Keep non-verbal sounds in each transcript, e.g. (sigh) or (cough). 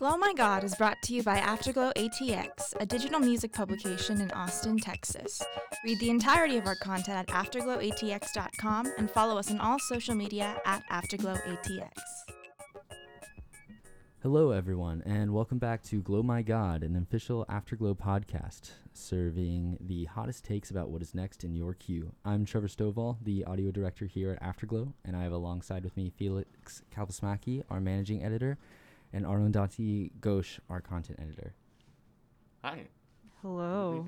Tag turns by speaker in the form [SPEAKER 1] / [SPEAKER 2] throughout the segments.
[SPEAKER 1] Glow My God is brought to you by Afterglow ATX, a digital music publication in Austin, Texas. Read the entirety of our content at afterglowatx.com and follow us on all social media at AfterglowATX.
[SPEAKER 2] Hello, everyone, and welcome back to Glow My God, an official Afterglow podcast serving the hottest takes about what is next in your queue. I'm Trevor Stovall, the audio director here at Afterglow, and I have alongside with me Felix Kalpasmaki, our managing editor, and Arundhati Ghosh, our content editor.
[SPEAKER 3] Hi.
[SPEAKER 4] Hello.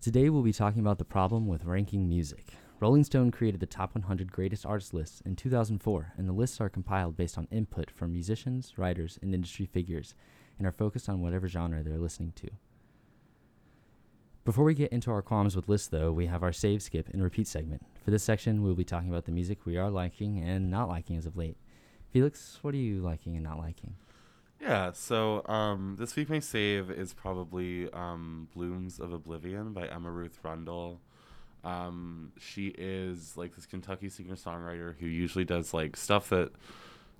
[SPEAKER 2] Today we'll be talking about the problem with ranking music. Rolling Stone created the top 100 greatest artist lists in 2004, and the lists are compiled based on input from musicians, writers, and industry figures, and are focused on whatever genre they're listening to. Before we get into our qualms with lists, though, we have our save, skip, and repeat segment. For this section, we'll be talking about the music we are liking and not liking as of late. Felix, what are you liking and not liking?
[SPEAKER 3] Yeah, so um, this week my save is probably um, Blooms of Oblivion by Emma Ruth Rundle. Um, she is like this Kentucky singer songwriter who usually does like stuff that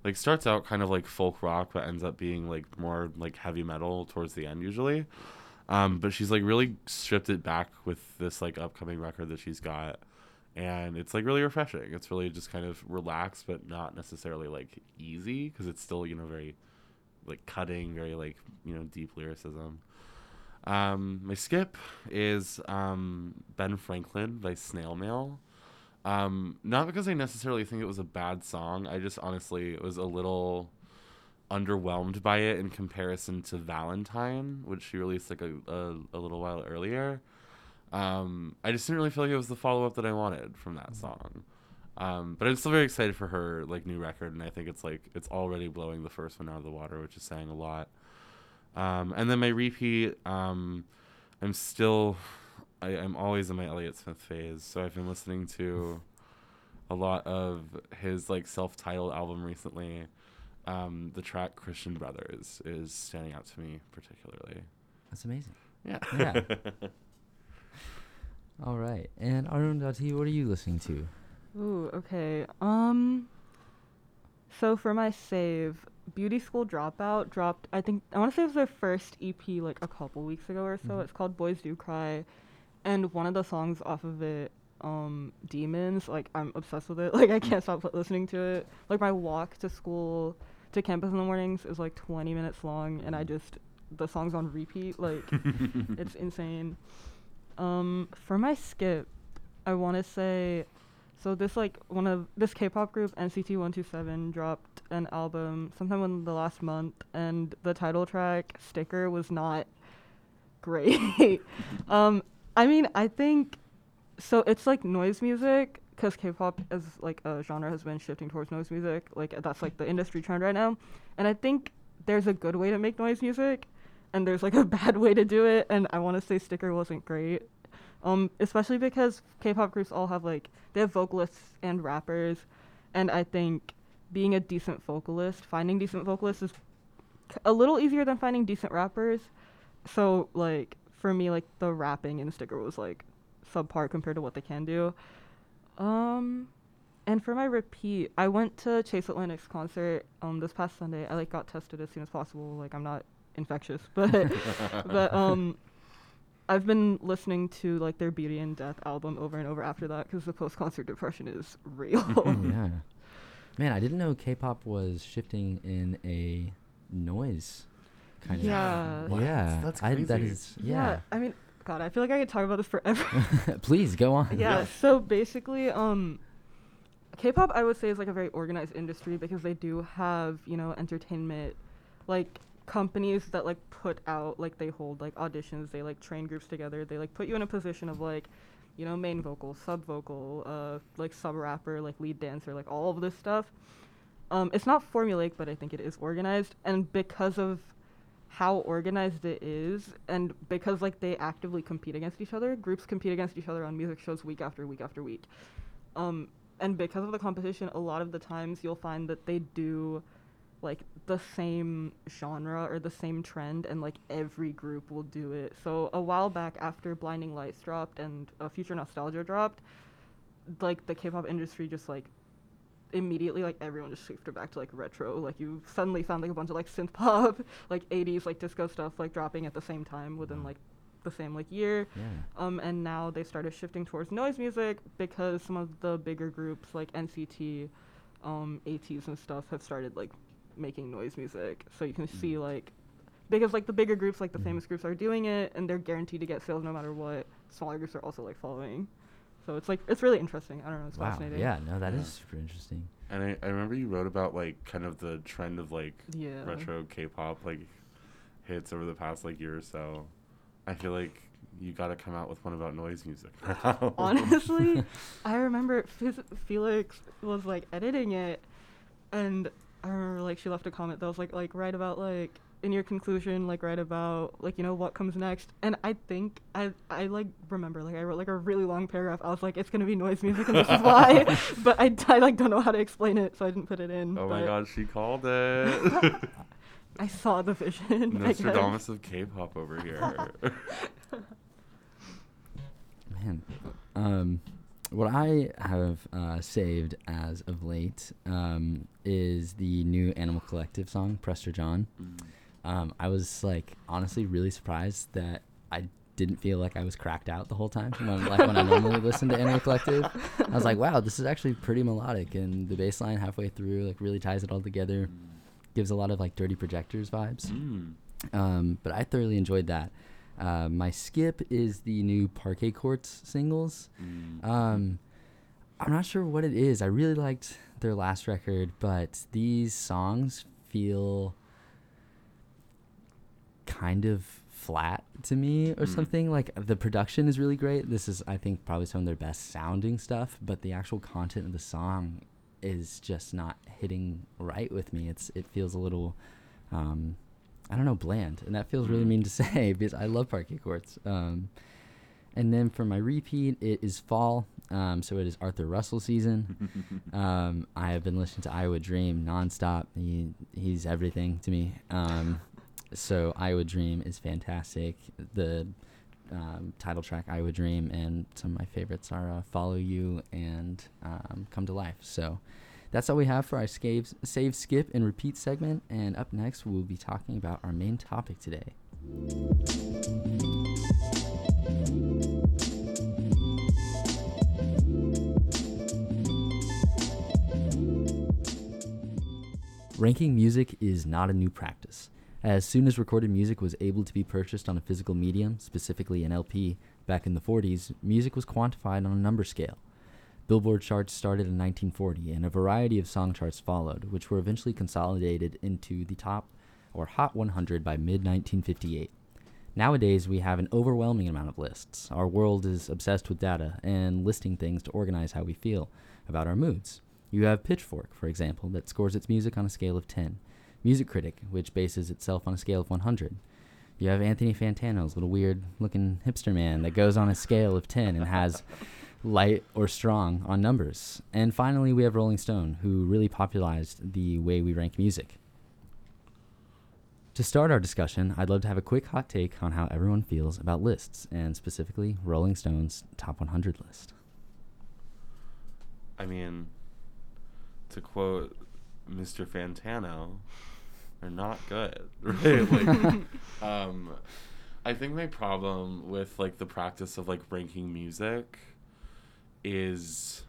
[SPEAKER 3] like starts out kind of like folk rock but ends up being like more like heavy metal towards the end usually. Um, but she's like really stripped it back with this like upcoming record that she's got. And it's like really refreshing. It's really just kind of relaxed, but not necessarily like easy because it's still, you know, very like cutting, very like you know deep lyricism. Um, my skip is um, Ben Franklin by Snail Mail. Um, not because I necessarily think it was a bad song. I just honestly was a little underwhelmed by it in comparison to Valentine, which she released like a, a, a little while earlier. Um, I just didn't really feel like it was the follow up that I wanted from that song. Um, but I'm still very excited for her like new record, and I think it's like it's already blowing the first one out of the water, which is saying a lot. Um, and then my repeat, um, I'm still, I, I'm always in my Elliott Smith phase, so I've been listening to a lot of his like self-titled album recently. Um, the track Christian Brothers is standing out to me particularly.
[SPEAKER 2] That's amazing.
[SPEAKER 3] Yeah.
[SPEAKER 2] Yeah. (laughs) All right. And Arundhati, what are you listening to?
[SPEAKER 4] Ooh, okay. Um so for my save, Beauty School Dropout dropped I think I want to say it was their first EP like a couple weeks ago or so.
[SPEAKER 2] Mhm.
[SPEAKER 4] It's called Boys Do Cry and one of the songs off of it um Demons, like I'm obsessed with it. (laughs) Like I can't stop listening to it. Like my walk to school to campus in the mornings is like 20 minutes long and I just the song's on repeat like (laughs) it's insane. Um, for my skip, I want to say, so this like one of this K-pop group NCT 127 dropped an album sometime in the last month, and the title track "Sticker" was not great. (laughs) um, I mean, I think so. It's like noise music because K-pop as like a genre has been shifting towards noise music. Like that's like the industry trend right now, and I think there's a good way to make noise music and there's like a (laughs) bad way to do it and i want to say sticker wasn't great um especially because k-pop groups all have like they have vocalists and rappers and i think being a decent vocalist finding decent vocalists is a little easier than finding decent rappers. So like for me like the rapping in sticker was like subpar compared to what they can do. Um and for my repeat i went to chase atlantic's concert um this past sunday. I like got tested as soon as possible. Like i'm not infectious (laughs) but but um I've been listening to like their Beauty and Death album over and over after that because the post concert depression is (laughs) real. (laughs)
[SPEAKER 2] yeah. Man, I didn't know K-pop was shifting in a noise kind
[SPEAKER 4] Yeah.
[SPEAKER 2] of.
[SPEAKER 3] What?
[SPEAKER 2] Yeah.
[SPEAKER 3] That's
[SPEAKER 2] I, that
[SPEAKER 3] crazy.
[SPEAKER 2] Yeah.
[SPEAKER 4] I mean, God, I feel like I could talk about this forever. (laughs)
[SPEAKER 2] Please go on.
[SPEAKER 4] yeah.
[SPEAKER 3] Yeah.
[SPEAKER 4] So basically, um, K-pop I would say is like a very organized industry because they do have you know entertainment, like companies that like put out like they hold like auditions they like train groups together they like put you in a position of like you know main vocal sub vocal uh like sub rapper like lead dancer like all of this stuff. Um it's not formulaic but i think it is organized. And because of how organized it is and because like they actively compete against each other groups compete against each other on music shows week after week after week. Um and because of the competition a lot of the times you'll find that they do like the same genre or the same trend and like every group will do it. So a while back after Blinding Lights dropped and uh, Future Nostalgia dropped, like the K-pop industry just like immediately like everyone just shifted back to like retro. Like you suddenly found like a bunch of like synth pop, (laughs) like 80s like disco stuff like dropping at the same time within like the same like year.
[SPEAKER 2] Yeah.
[SPEAKER 4] Um, and now they started shifting towards noise music because some of the bigger groups like NCT, um, ATEEZ and stuff have started like making noise music. So you can see
[SPEAKER 2] Mm.
[SPEAKER 4] like because like the bigger groups like the
[SPEAKER 2] Mhm.
[SPEAKER 4] famous groups are doing it and they're guaranteed to get sales no matter what. Smaller groups are also like following. So it's like it's really interesting. I don't know, it's
[SPEAKER 2] wow.
[SPEAKER 4] fascinating.
[SPEAKER 2] Yeah. No, that is
[SPEAKER 3] Yeah.
[SPEAKER 2] super interesting.
[SPEAKER 3] And I, I remember you wrote about like kind of the trend of like
[SPEAKER 4] Yeah.
[SPEAKER 3] retro K-pop like hits over the past like year or so. I feel like you got to come out with one about noise music. (laughs) now.
[SPEAKER 4] Honestly, (laughs) I remember Fiz- Felix was like editing it, and I remember like she left a comment that was like like write about like in your conclusion like write about like you know what comes next. And I think I I like remember like I wrote like a really long paragraph. I was like it's gonna be noise music and this is why, (laughs) (laughs) but I, I like don't know how to explain it, so I didn't put it in.
[SPEAKER 3] oh my god, she called it. (laughs)
[SPEAKER 4] I saw the vision. I guess.
[SPEAKER 3] Nostradamus of K-pop over here.
[SPEAKER 2] Man, um, what I have uh, saved as of late um, is the new Animal Collective song, Prester John.
[SPEAKER 3] Mm.
[SPEAKER 2] Um, I was like honestly really surprised that I didn't feel like I was cracked out the whole time. When, like when I normally listen to Animal Collective, I was like, wow, this is actually pretty melodic, and the bass line halfway through like really ties it all together, gives a lot of like Dirty Projectors vibes.
[SPEAKER 3] Mm.
[SPEAKER 2] Um, but I thoroughly enjoyed that. Uh, my skip is the new Parquet Courts singles.
[SPEAKER 3] Mm.
[SPEAKER 2] Um, I'm not sure what it is. I really liked their last record, but these songs feel kind of flat to me or
[SPEAKER 3] Mm.
[SPEAKER 2] something. Like the production is really great. This is, I think, probably some of their best sounding stuff, but the actual content of the song is just not hitting right with me. It's it feels a little, um, I don't know, bland, and that feels really
[SPEAKER 3] Mm.
[SPEAKER 2] mean to (laughs) say because I love Parquet Courts. Um, and then for my repeat, it is fall. Um, so it is Arthur Russell season. (laughs) um, I have been listening to Iowa Dream nonstop. He he's everything to me. Um, so Iowa Dream is fantastic. The um, title track Iowa Dream and some of my favorites are uh, Follow You and um, Come to Life. So that's all we have for our save, skip, and repeat segment. And up next, we'll be talking about our main topic today. Ranking music is not a new practice. As soon as recorded music was able to be purchased on a physical medium, specifically an LP, back in the 40s, music was quantified on a number scale. Billboard charts started in 1940, and a variety of song charts followed, which were eventually consolidated into the top or Hot 100 by mid 1958. Nowadays, we have an overwhelming amount of lists. Our world is obsessed with data and listing things to organize how we feel about our moods. You have Pitchfork, for example, that scores its music on a scale of 10. Metacritic, which bases itself on a scale of 100. You have Anthony Fantano's little weird looking hipster man that goes on a scale of 10 and has (laughs) light or strong on numbers. And finally, we have Rolling Stone, who really popularized the way we rank music. To start our discussion, I'd love to have a quick hot take on how everyone feels about lists, and specifically Rolling Stone's top 100 list.
[SPEAKER 3] I mean, to quote Mr. Fantano, they're not good, (laughs) right? Like, (laughs) um, I think my problem with like the practice of like ranking music is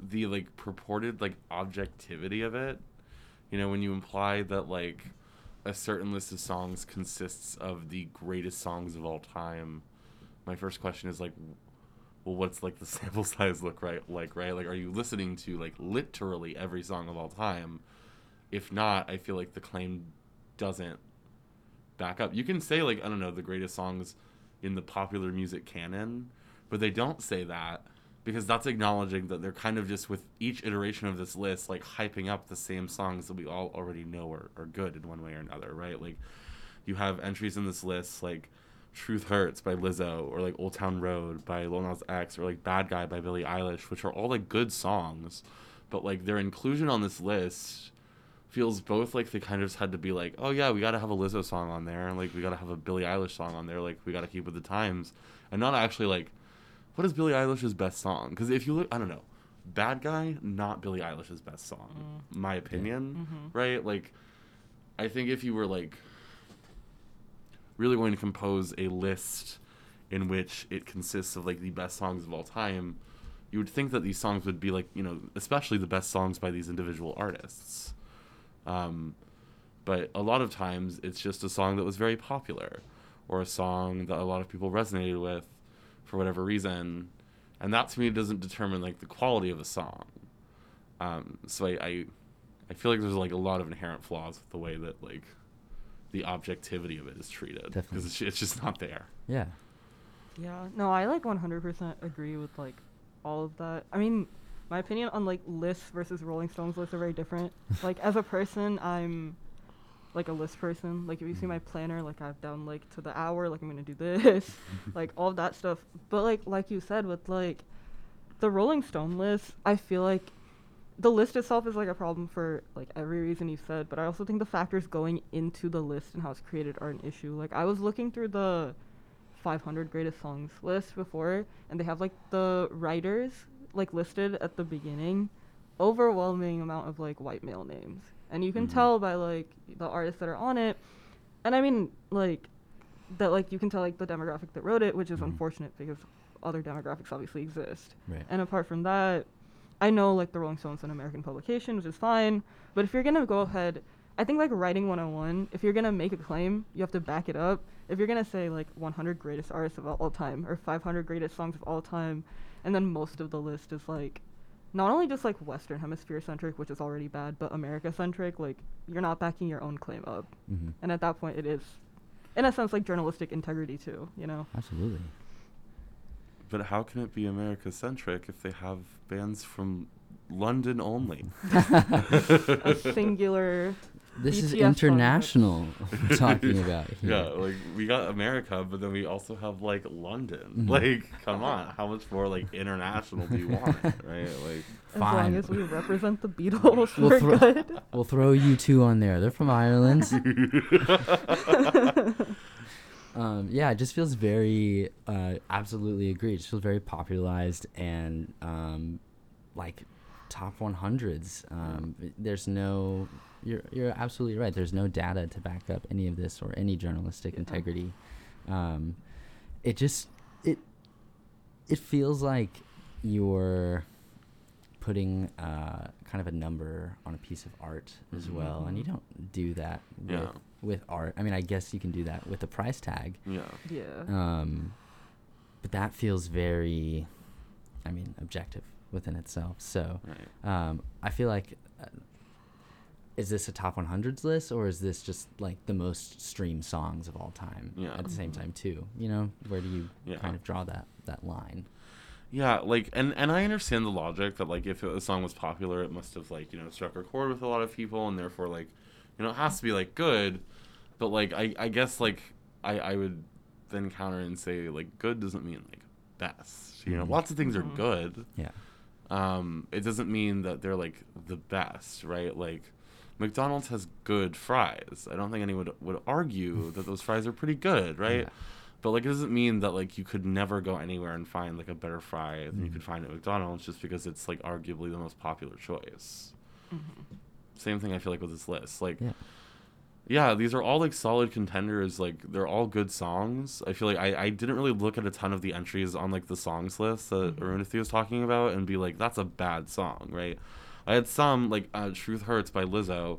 [SPEAKER 3] the like purported like objectivity of it. You know, when you imply that like a certain list of songs consists of the greatest songs of all time, my first question is like, well, what's like the (laughs) sample size look right like right? Like, are you listening to like literally every song of all time? If not, I feel like the claim doesn't back up. You can say like I don't know the greatest songs in the popular music canon, but they don't say that because that's acknowledging that they're kind of just with each iteration of this list like hyping up the same songs that we all already know are, are good in one way or another, right? Like you have entries in this list like Truth Hurts by Lizzo or like Old Town Road by Lil Nas X or like Bad Guy by Billie Eilish, which are all like good songs, but like their inclusion on this list feels both like they kind of just had to be like, oh yeah, we got to have a Lizzo song on there, and like we got to have a Billie Eilish song on there, like we got to keep with the times, and not actually like, what is Billie Eilish's best song? Because if you look, I don't know, Bad Guy, not Billie Eilish's best song, my opinion,
[SPEAKER 4] Mhm.
[SPEAKER 3] right? Like, I think if you were like really going to compose a list in which it consists of like the best songs of all time, you would think that these songs would be like you know especially the best songs by these individual artists. Um, but a lot of times it's just a song that was very popular, or a song that a lot of people resonated with, for whatever reason, and that to me doesn't determine like the quality of a song. Um, so I, I, I feel like there's like a lot of inherent flaws with the way that like the objectivity of it is treated because it's, it's just not there.
[SPEAKER 2] Yeah.
[SPEAKER 4] Yeah, no, I like 100% agree with like all of that. I mean, my opinion on like lists versus Rolling Stones lists are very different. (laughs) like as a person, I'm like a list person. Like if you see my mm-hmm. planner, like I've down like to the hour, like I'm gonna do this, (laughs) like all of that stuff. But like like you said with like the Rolling Stone list, I feel like the list itself is like a problem for like every reason you said, but I also think the factors going into the list and how it's created are an issue. Like I was looking through the 500 greatest songs list before, and they have like the writers like listed at the beginning, overwhelming amount of like white male names, and you can
[SPEAKER 3] Mhm.
[SPEAKER 4] tell by like the artists that are on it, and I mean like that like you can tell like the demographic that wrote it, which is
[SPEAKER 2] Mhm.
[SPEAKER 4] unfortunate because other demographics obviously exist.
[SPEAKER 2] Right.
[SPEAKER 4] And apart from that, I know like the Rolling Stones an American publication, which is fine. But if you're gonna go ahead, I think like writing 101, if you're gonna make a claim, you have to back it up. If you're gonna say like 100 greatest artists of all, all time or 500 greatest songs of all time, and then most of the list is like not only just like Western Hemisphere centric, which is already bad, but America centric, like you're not backing your own claim up.
[SPEAKER 2] hmm
[SPEAKER 4] And at that point, it is, in a sense, like journalistic integrity too. You know.
[SPEAKER 2] Absolutely.
[SPEAKER 3] But how can it be America centric if they have bands from London only? (laughs)
[SPEAKER 4] a singular.
[SPEAKER 2] This is
[SPEAKER 4] BTS song.
[SPEAKER 2] international (laughs) we're talking about here.
[SPEAKER 3] Yeah, like we got America, but then we also have like London.
[SPEAKER 2] Mhm.
[SPEAKER 3] Like, come on, how much more like international do you want, (laughs) right? Like,
[SPEAKER 4] As
[SPEAKER 2] Fine.
[SPEAKER 4] long as we represent the Beatles,
[SPEAKER 2] We'll
[SPEAKER 4] we're
[SPEAKER 2] throw-
[SPEAKER 4] good.
[SPEAKER 2] We'll throw you two on there. They're from Ireland. (laughs) um, yeah, it just feels very, uh, absolutely agree. It just feels very popularized and um, like top 100s. Um, There's no, you're, you're absolutely right. There's no data to back up any of this or any journalistic
[SPEAKER 4] Yeah.
[SPEAKER 2] integrity. Um, it just, it, it feels like you're putting uh, kind of a number on a piece of art as
[SPEAKER 3] Mhm.
[SPEAKER 2] well, and you don't do that with,
[SPEAKER 3] Yeah.
[SPEAKER 2] with art. I mean, I guess you can do that with the price tag,
[SPEAKER 3] yeah,
[SPEAKER 4] Yeah.
[SPEAKER 2] um, but that feels very, I mean, objective within itself. So
[SPEAKER 3] right.
[SPEAKER 2] um, I feel like. Uh, is this a top 100s list or is this just like the most streamed songs of all time
[SPEAKER 3] Yeah.
[SPEAKER 2] at the same time too you know where do you
[SPEAKER 3] Yeah.
[SPEAKER 2] kind of draw that that line
[SPEAKER 3] Yeah, like and and I understand the logic that like if a song was popular, it must have like you know struck a chord with a lot of people, and therefore like you know it has to be like good. But like I I guess like I I would then counter and say like good doesn't mean like best. You know,
[SPEAKER 2] Mhm.
[SPEAKER 3] lots of things are good.
[SPEAKER 2] yeah
[SPEAKER 3] Um, it doesn't mean that they're like the best, right? Like McDonald's has good fries. I don't think anyone would, would argue (laughs) that those fries are pretty good, right?
[SPEAKER 2] Yeah.
[SPEAKER 3] But like it doesn't mean that like you could never go anywhere and find like a better fry than you
[SPEAKER 2] Mhm.
[SPEAKER 3] could find at McDonald's just because it's like arguably the most popular choice.
[SPEAKER 4] Mhm.
[SPEAKER 3] Same thing I feel like with this list. Like
[SPEAKER 2] yeah
[SPEAKER 3] yeah, these are all like solid contenders. Like they're all good songs. I feel like I, I didn't really look at a ton of the entries on like the songs list that
[SPEAKER 4] Mhm.
[SPEAKER 3] Arundhati was talking about and be like, that's a bad song, right? I had some like uh, "Truth Hurts" by Lizzo,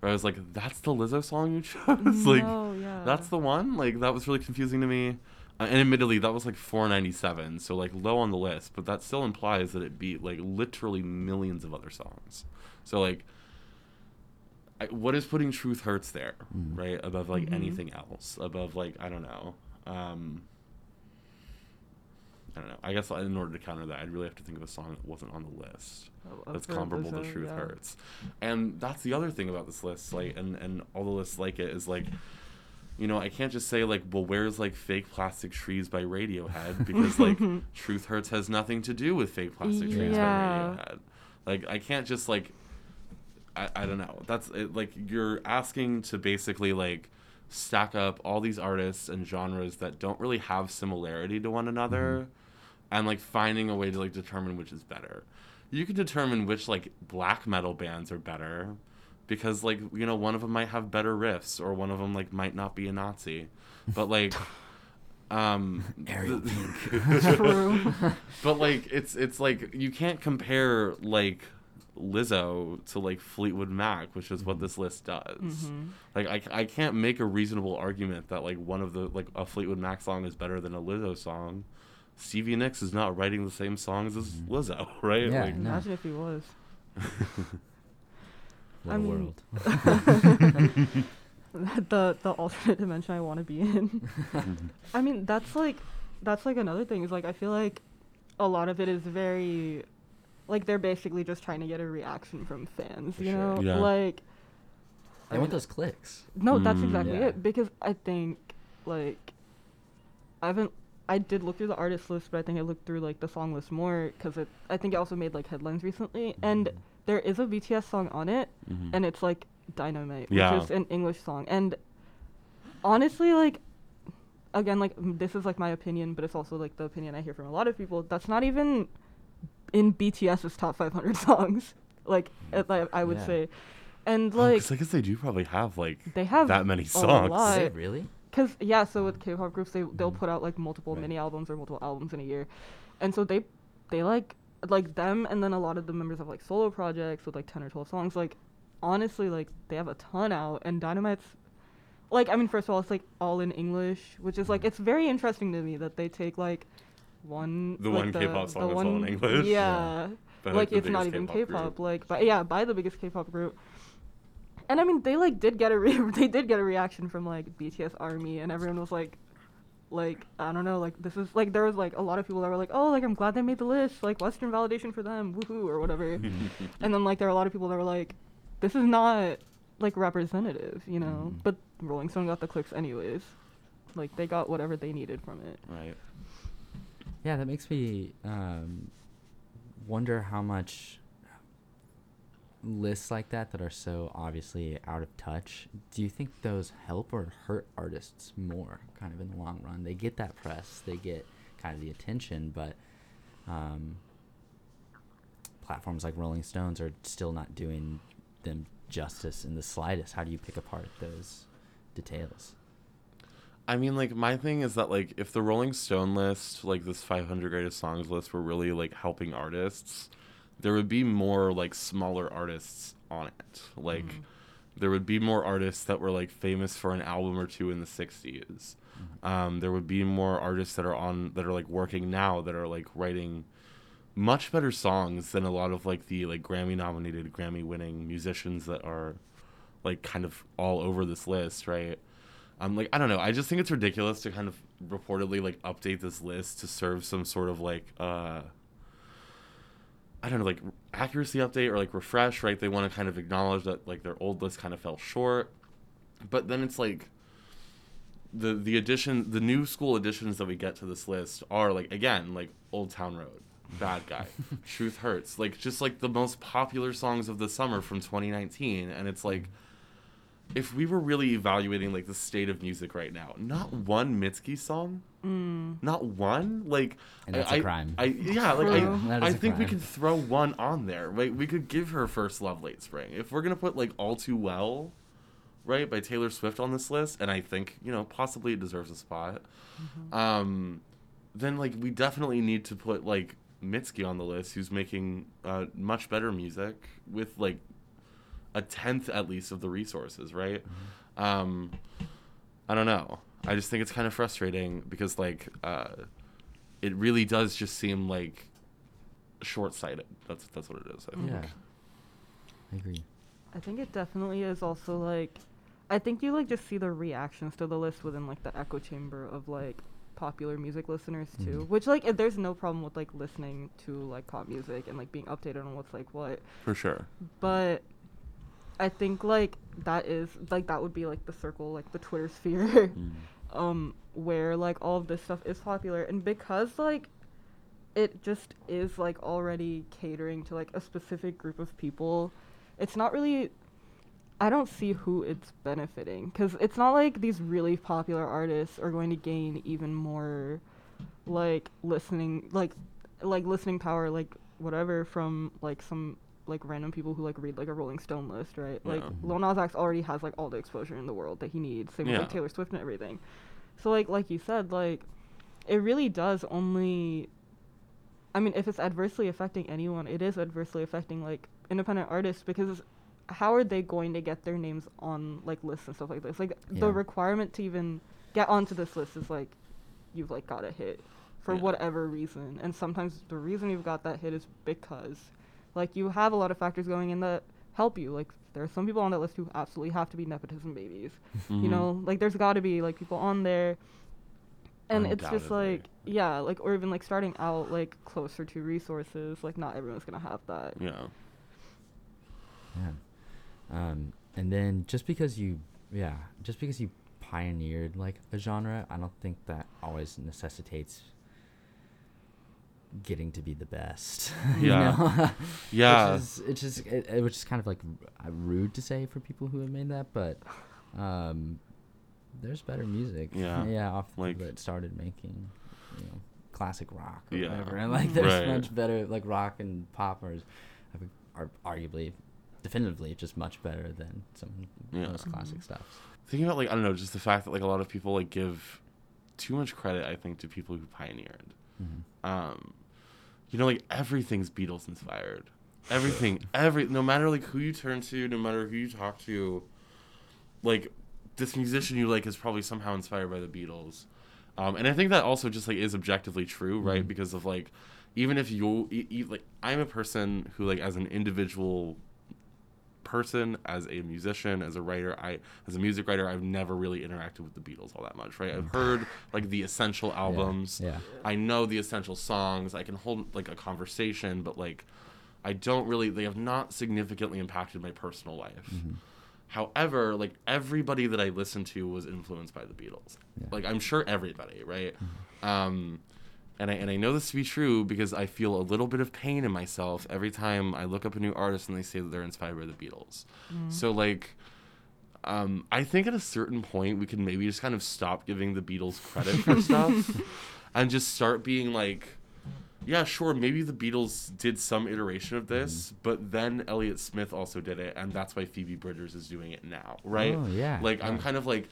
[SPEAKER 3] where I was like, that's the Lizzo song you chose. (laughs) like
[SPEAKER 4] no, yeah.
[SPEAKER 3] that's the one. Like that was really confusing to me. Uh, and admittedly, that was like 497, so like low on the list, but that still implies that it beat like literally millions of other songs. So like, I, what is putting "Truth Hurts" there,
[SPEAKER 2] Mm.
[SPEAKER 3] right, above like
[SPEAKER 4] Mhm.
[SPEAKER 3] anything else? Above like I don't know. Um, I don't know. I guess in order to counter that, I'd really have to think of a song that wasn't on the list
[SPEAKER 4] Oh,
[SPEAKER 3] that's comparable to Truth
[SPEAKER 4] yeah.
[SPEAKER 3] Hurts. And that's the other thing about this list, like and, and all the lists like it is like you know, I can't just say like, well, where's like fake plastic trees by Radiohead (laughs) because like Truth Hurts has nothing to do with fake plastic trees by Radiohead. Like I can't just like I, I don't know. That's it, like you're asking to basically like stack up all these artists and genres that don't really have similarity to one another and like finding a way to like determine which is better. You can determine which like black metal bands are better because like you know one of them might have better riffs or one of them like might not be a Nazi. But like (laughs) um the- (laughs)
[SPEAKER 4] True.
[SPEAKER 3] but like it's it's like you can't compare like Lizzo to like Fleetwood Mac, which is what this list does.
[SPEAKER 4] Mhm.
[SPEAKER 3] Like I, I can't make a reasonable argument that like one of the like a Fleetwood Mac song is better than a Lizzo song. Stevie Nicks is not writing the same songs as
[SPEAKER 2] Mhm.
[SPEAKER 3] Lizzo, (laughs) right?
[SPEAKER 2] Yeah,
[SPEAKER 3] Like,
[SPEAKER 2] no.
[SPEAKER 4] Imagine if he was.
[SPEAKER 2] What
[SPEAKER 4] I
[SPEAKER 2] a
[SPEAKER 4] mean-
[SPEAKER 2] world. (laughs) (laughs)
[SPEAKER 4] the the alternate dimension I want to be in. I mean, that's like that's like another thing is like I feel like a lot of it is very like they're basically just trying to get a reaction from fans,
[SPEAKER 2] For
[SPEAKER 4] you
[SPEAKER 2] sure.
[SPEAKER 4] know?
[SPEAKER 3] Yeah.
[SPEAKER 4] Like
[SPEAKER 2] They want those clicks.
[SPEAKER 4] no, that's
[SPEAKER 3] Mm.
[SPEAKER 4] exactly
[SPEAKER 2] Yeah.
[SPEAKER 4] it because I think like I haven't I did look through the artist list, but I think I looked through like the song list more cuz it I think it also made like headlines recently and
[SPEAKER 2] Mhm.
[SPEAKER 4] there is a BTS song on it
[SPEAKER 3] Mhm.
[SPEAKER 4] and it's like Dynamite,
[SPEAKER 3] Yeah.
[SPEAKER 4] which is an English song. And honestly, like, again, like m- this is like my opinion, but it's also like the opinion I hear from a lot of people. That's not even in BTS's top 500 (laughs) songs. Like, it, like I would
[SPEAKER 2] Yeah.
[SPEAKER 4] say, and like,
[SPEAKER 3] Oh,
[SPEAKER 4] like
[SPEAKER 3] 'cause I guess they do probably have like
[SPEAKER 4] they have
[SPEAKER 3] that many
[SPEAKER 4] a
[SPEAKER 3] songs.
[SPEAKER 4] lot.
[SPEAKER 2] Is it really?
[SPEAKER 4] Cause yeah, so with K-pop groups, they they'll
[SPEAKER 2] Mhm.
[SPEAKER 4] put out like multiple
[SPEAKER 2] Right.
[SPEAKER 4] mini albums or multiple albums in a year, and so they they like like them, and then a lot of the members have like solo projects with like ten or twelve songs. Like honestly, like they have a ton out, and Dynamite's like I mean, first of all, it's like all in English, which is like it's very interesting to me that they take like one
[SPEAKER 3] The
[SPEAKER 4] like,
[SPEAKER 3] one K-pop song
[SPEAKER 4] the
[SPEAKER 3] that's all in English?
[SPEAKER 4] Yeah,
[SPEAKER 3] By,
[SPEAKER 4] like
[SPEAKER 3] the
[SPEAKER 4] it's not even
[SPEAKER 3] K-pop
[SPEAKER 4] K-pop, like but yeah, by the biggest K-pop group. And I mean, they like did get a re- (laughs) they did get a reaction from like BTS Army, and everyone was like, like I don't know, like this is like there was like a lot of people that were like, oh, like I'm glad they made the list, like Western validation for them, woohoo or whatever. (laughs) and then like there are a lot of people that were like, this is not like representative, you know.
[SPEAKER 2] Mhm.
[SPEAKER 4] But Rolling Stone got the clicks anyways. Like they got whatever they needed from it.
[SPEAKER 3] right.
[SPEAKER 2] Yeah, that makes me um, wonder how much lists like that that are so obviously out of touch. Do you think those help or hurt artists more, kind of in the long run? They get that press, they get kind of the attention, but um, platforms like Rolling Stones are still not doing them justice in the slightest. How do you pick apart those details?
[SPEAKER 3] I mean, like my thing is that like if the Rolling Stone list, like this 500 greatest songs list, were really like helping artists, there would be more like smaller artists on it. Like
[SPEAKER 4] Mhm.
[SPEAKER 3] there would be more artists that were like famous for an album or two in the 60s. Um, there would be more artists that are on that are like working now that are like writing much better songs than a lot of like the like Grammy nominated, Grammy winning musicians that are like kind of all over this list, right? Um, like I don't know. I just think it's ridiculous to kind of reportedly like update this list to serve some sort of like uh, I don't know, like accuracy update or like refresh, right? They want to kind of acknowledge that like their old list kind of fell short, but then it's like the the addition, the new school additions that we get to this list are like again like Old Town Road, Bad Guy, (laughs) Truth Hurts, like just like the most popular songs of the summer from 2019, and it's like if we were really evaluating like the state of music right now, not one Mitski song,
[SPEAKER 4] Mm.
[SPEAKER 3] not one, like
[SPEAKER 2] And that's
[SPEAKER 3] I-
[SPEAKER 2] a
[SPEAKER 3] I-
[SPEAKER 2] crime.
[SPEAKER 3] I yeah, like
[SPEAKER 4] True.
[SPEAKER 3] I, I
[SPEAKER 2] is a
[SPEAKER 3] think we could throw one on there, right? We could give her first love late spring. If we're gonna put like all too well, right, by Taylor Swift on this list, and I think you know possibly it deserves a spot. Um, then like we definitely need to put like Mitski on the list, who's making uh, much better music with like a tenth at least of the resources, right? Um, I don't know. I just think it's kind of frustrating because like uh, it really does just seem like short-sighted. That's that's what it is. I think.
[SPEAKER 2] Yeah, I agree.
[SPEAKER 4] I think it definitely is also like I think you like just see the reactions to the list within like the echo chamber of like popular music listeners too.
[SPEAKER 2] Mhm.
[SPEAKER 4] Which like if there's no problem with like listening to like pop music and like being updated on what's like what.
[SPEAKER 3] For sure.
[SPEAKER 4] But I think like that is like that would be like the circle, like the Twitter sphere.
[SPEAKER 2] Mm. (laughs)
[SPEAKER 4] um where like all of this stuff is popular and because like it just is like already catering to like a specific group of people it's not really I don't see who it's benefiting cuz it's not like these really popular artists are going to gain even more like listening like like listening power like whatever from like some like random people who like read like a Rolling Stone list, right? Like
[SPEAKER 3] Yeah.
[SPEAKER 4] Lil Nas X already has like all the exposure in the world that he needs. Same with like Taylor Swift and everything. So like like you said, like it really does only I mean, if it's adversely affecting anyone, it is adversely affecting like independent artists because how are they going to get their names on like lists and stuff like this? Like
[SPEAKER 2] Yeah.
[SPEAKER 4] the requirement to even get onto this list is like you've like got a hit for
[SPEAKER 3] Yeah.
[SPEAKER 4] whatever reason. And sometimes the reason you've got that hit is because like you have a lot of factors going in that help you. Like there are some people on that list who absolutely have to be nepotism babies. You
[SPEAKER 3] Mhm.
[SPEAKER 4] know, like there's got to be like people on there. And it's just like yeah, like or even like starting out like closer to resources, like not everyone's going to have that.
[SPEAKER 3] Yeah.
[SPEAKER 2] Yeah. Um, and then just because you, yeah, just because you pioneered like a genre, I don't think that always necessitates getting to be the best. (laughs) you
[SPEAKER 3] Yeah.
[SPEAKER 2] know? (laughs)
[SPEAKER 3] Yeah.
[SPEAKER 2] Which is, it's just, it, it, which is kind of like uh, rude to say for people who have made that, but um, there's better music.
[SPEAKER 3] Yeah. (laughs)
[SPEAKER 2] Yeah. Off the
[SPEAKER 3] Like-
[SPEAKER 2] people that started making, you know, classic rock or
[SPEAKER 3] Yeah.
[SPEAKER 2] whatever, and like there's
[SPEAKER 3] Right.
[SPEAKER 2] much better like rock and pop are, are arguably definitively just much better than some of
[SPEAKER 3] Yeah.
[SPEAKER 2] those classic
[SPEAKER 4] Mhm.
[SPEAKER 2] stuff.
[SPEAKER 3] Thinking about like I don't know, just the fact that like a lot of people like give too much credit, I think, to people who pioneered.
[SPEAKER 2] Mm-hmm.
[SPEAKER 3] Um, you know, like everything's Beatles inspired. Everything, every no matter like who you turn to, no matter who you talk to, like this musician you like is probably somehow inspired by the Beatles. Um, and I think that also just like is objectively true, right?
[SPEAKER 2] Mhm.
[SPEAKER 3] Because of like, even if you e- like, I'm a person who like as an individual person, as a musician, as a writer, I as a music writer, I've never really interacted with the Beatles all that much, right? I've heard like the essential albums.
[SPEAKER 2] Yeah.
[SPEAKER 3] I know the essential songs. I can hold like a conversation, but like I don't really they have not significantly impacted my personal life.
[SPEAKER 2] Mhm.
[SPEAKER 3] However, like everybody that I listened to was influenced by the Beatles.
[SPEAKER 2] Yeah.
[SPEAKER 3] Like I'm sure everybody, right?
[SPEAKER 2] Mhm.
[SPEAKER 3] Um and I and I know this to be true because I feel a little bit of pain in myself every time I look up a new artist and they say that they're inspired by the Beatles.
[SPEAKER 4] Mm.
[SPEAKER 3] So like um, I think at a certain point we can maybe just kind of stop giving the Beatles credit for (laughs) stuff and just start being like, yeah, sure, maybe the Beatles did some iteration of this,
[SPEAKER 2] Mm-hmm.
[SPEAKER 3] but then Elliott Smith also did it, and that's why Phoebe Bridgers is doing it now, right?
[SPEAKER 2] Oh, yeah.
[SPEAKER 3] Like I'm kind of like,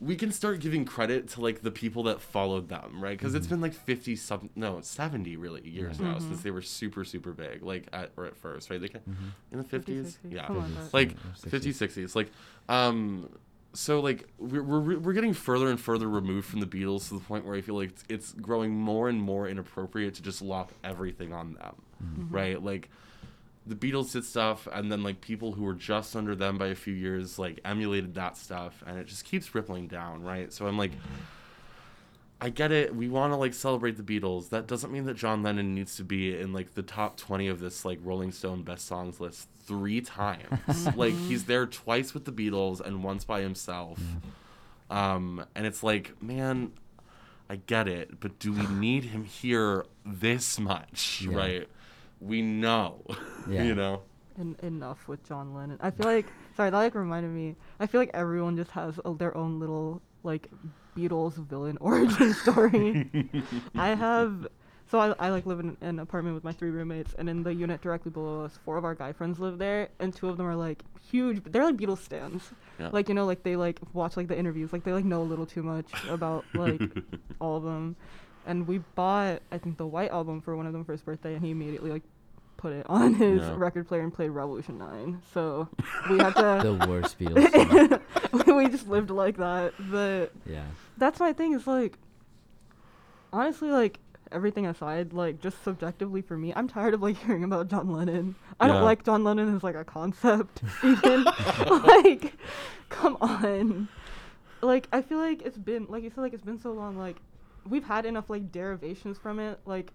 [SPEAKER 3] we can start giving credit to like the people that followed them, right? Because it's
[SPEAKER 2] Mhm.
[SPEAKER 3] been like 50 some, no, 70 really years
[SPEAKER 2] Yeah.
[SPEAKER 3] now
[SPEAKER 4] Mhm.
[SPEAKER 3] since they were super super big, like at or at first, right? They can,
[SPEAKER 2] Mhm.
[SPEAKER 3] in the 50s,
[SPEAKER 4] 50s,
[SPEAKER 3] yeah,
[SPEAKER 4] something like that.
[SPEAKER 3] like
[SPEAKER 2] Or
[SPEAKER 3] 50s
[SPEAKER 2] 60s.
[SPEAKER 3] 60s like um so like we're, we're, we're getting further and further removed from the beatles to the point where i feel like it's, it's growing more and more inappropriate to just lock everything on them
[SPEAKER 2] Mhm.
[SPEAKER 4] Mhm.
[SPEAKER 3] right like the beatles did stuff and then like people who were just under them by a few years like emulated that stuff and it just keeps rippling down right so i'm like I get it. We want to like celebrate the Beatles. That doesn't mean that John Lennon needs to be in like the top 20 of this like Rolling Stone best songs list three times. (laughs) like he's there twice with the Beatles and once by himself. Um and it's like, man, I get it, but do we (sighs) need him here this much,
[SPEAKER 2] Yeah.
[SPEAKER 3] right? We know. (laughs)
[SPEAKER 2] Yeah.
[SPEAKER 3] you know.
[SPEAKER 4] En- enough with John Lennon. I feel like sorry, that like reminded me. I feel like everyone just has a, their own little like Beatles villain (laughs) origin story. (laughs) I have so I, I like live in an apartment with my three roommates and in the unit directly below us four of our guy friends live there and two of them are like huge they're like Beatles stands.
[SPEAKER 3] Yeah.
[SPEAKER 4] Like you know like they like watch like the interviews like they like know a little too much about like all of them. And we bought I think the White album for one of them for his birthday and he immediately like put it on (laughs) his
[SPEAKER 3] Yeah.
[SPEAKER 4] record player and played Revolution 9. So we had to (laughs)
[SPEAKER 2] The worst (laughs) Beatles.
[SPEAKER 4] we just lived like that. But
[SPEAKER 2] yeah.
[SPEAKER 4] that's my thing is like honestly like everything aside like just subjectively for me i'm tired of like hearing about john lennon i
[SPEAKER 3] Yeah.
[SPEAKER 4] don't like john lennon as like a concept even like come on like i feel like it's been like you said like it's been so long like we've had enough like derivations from it like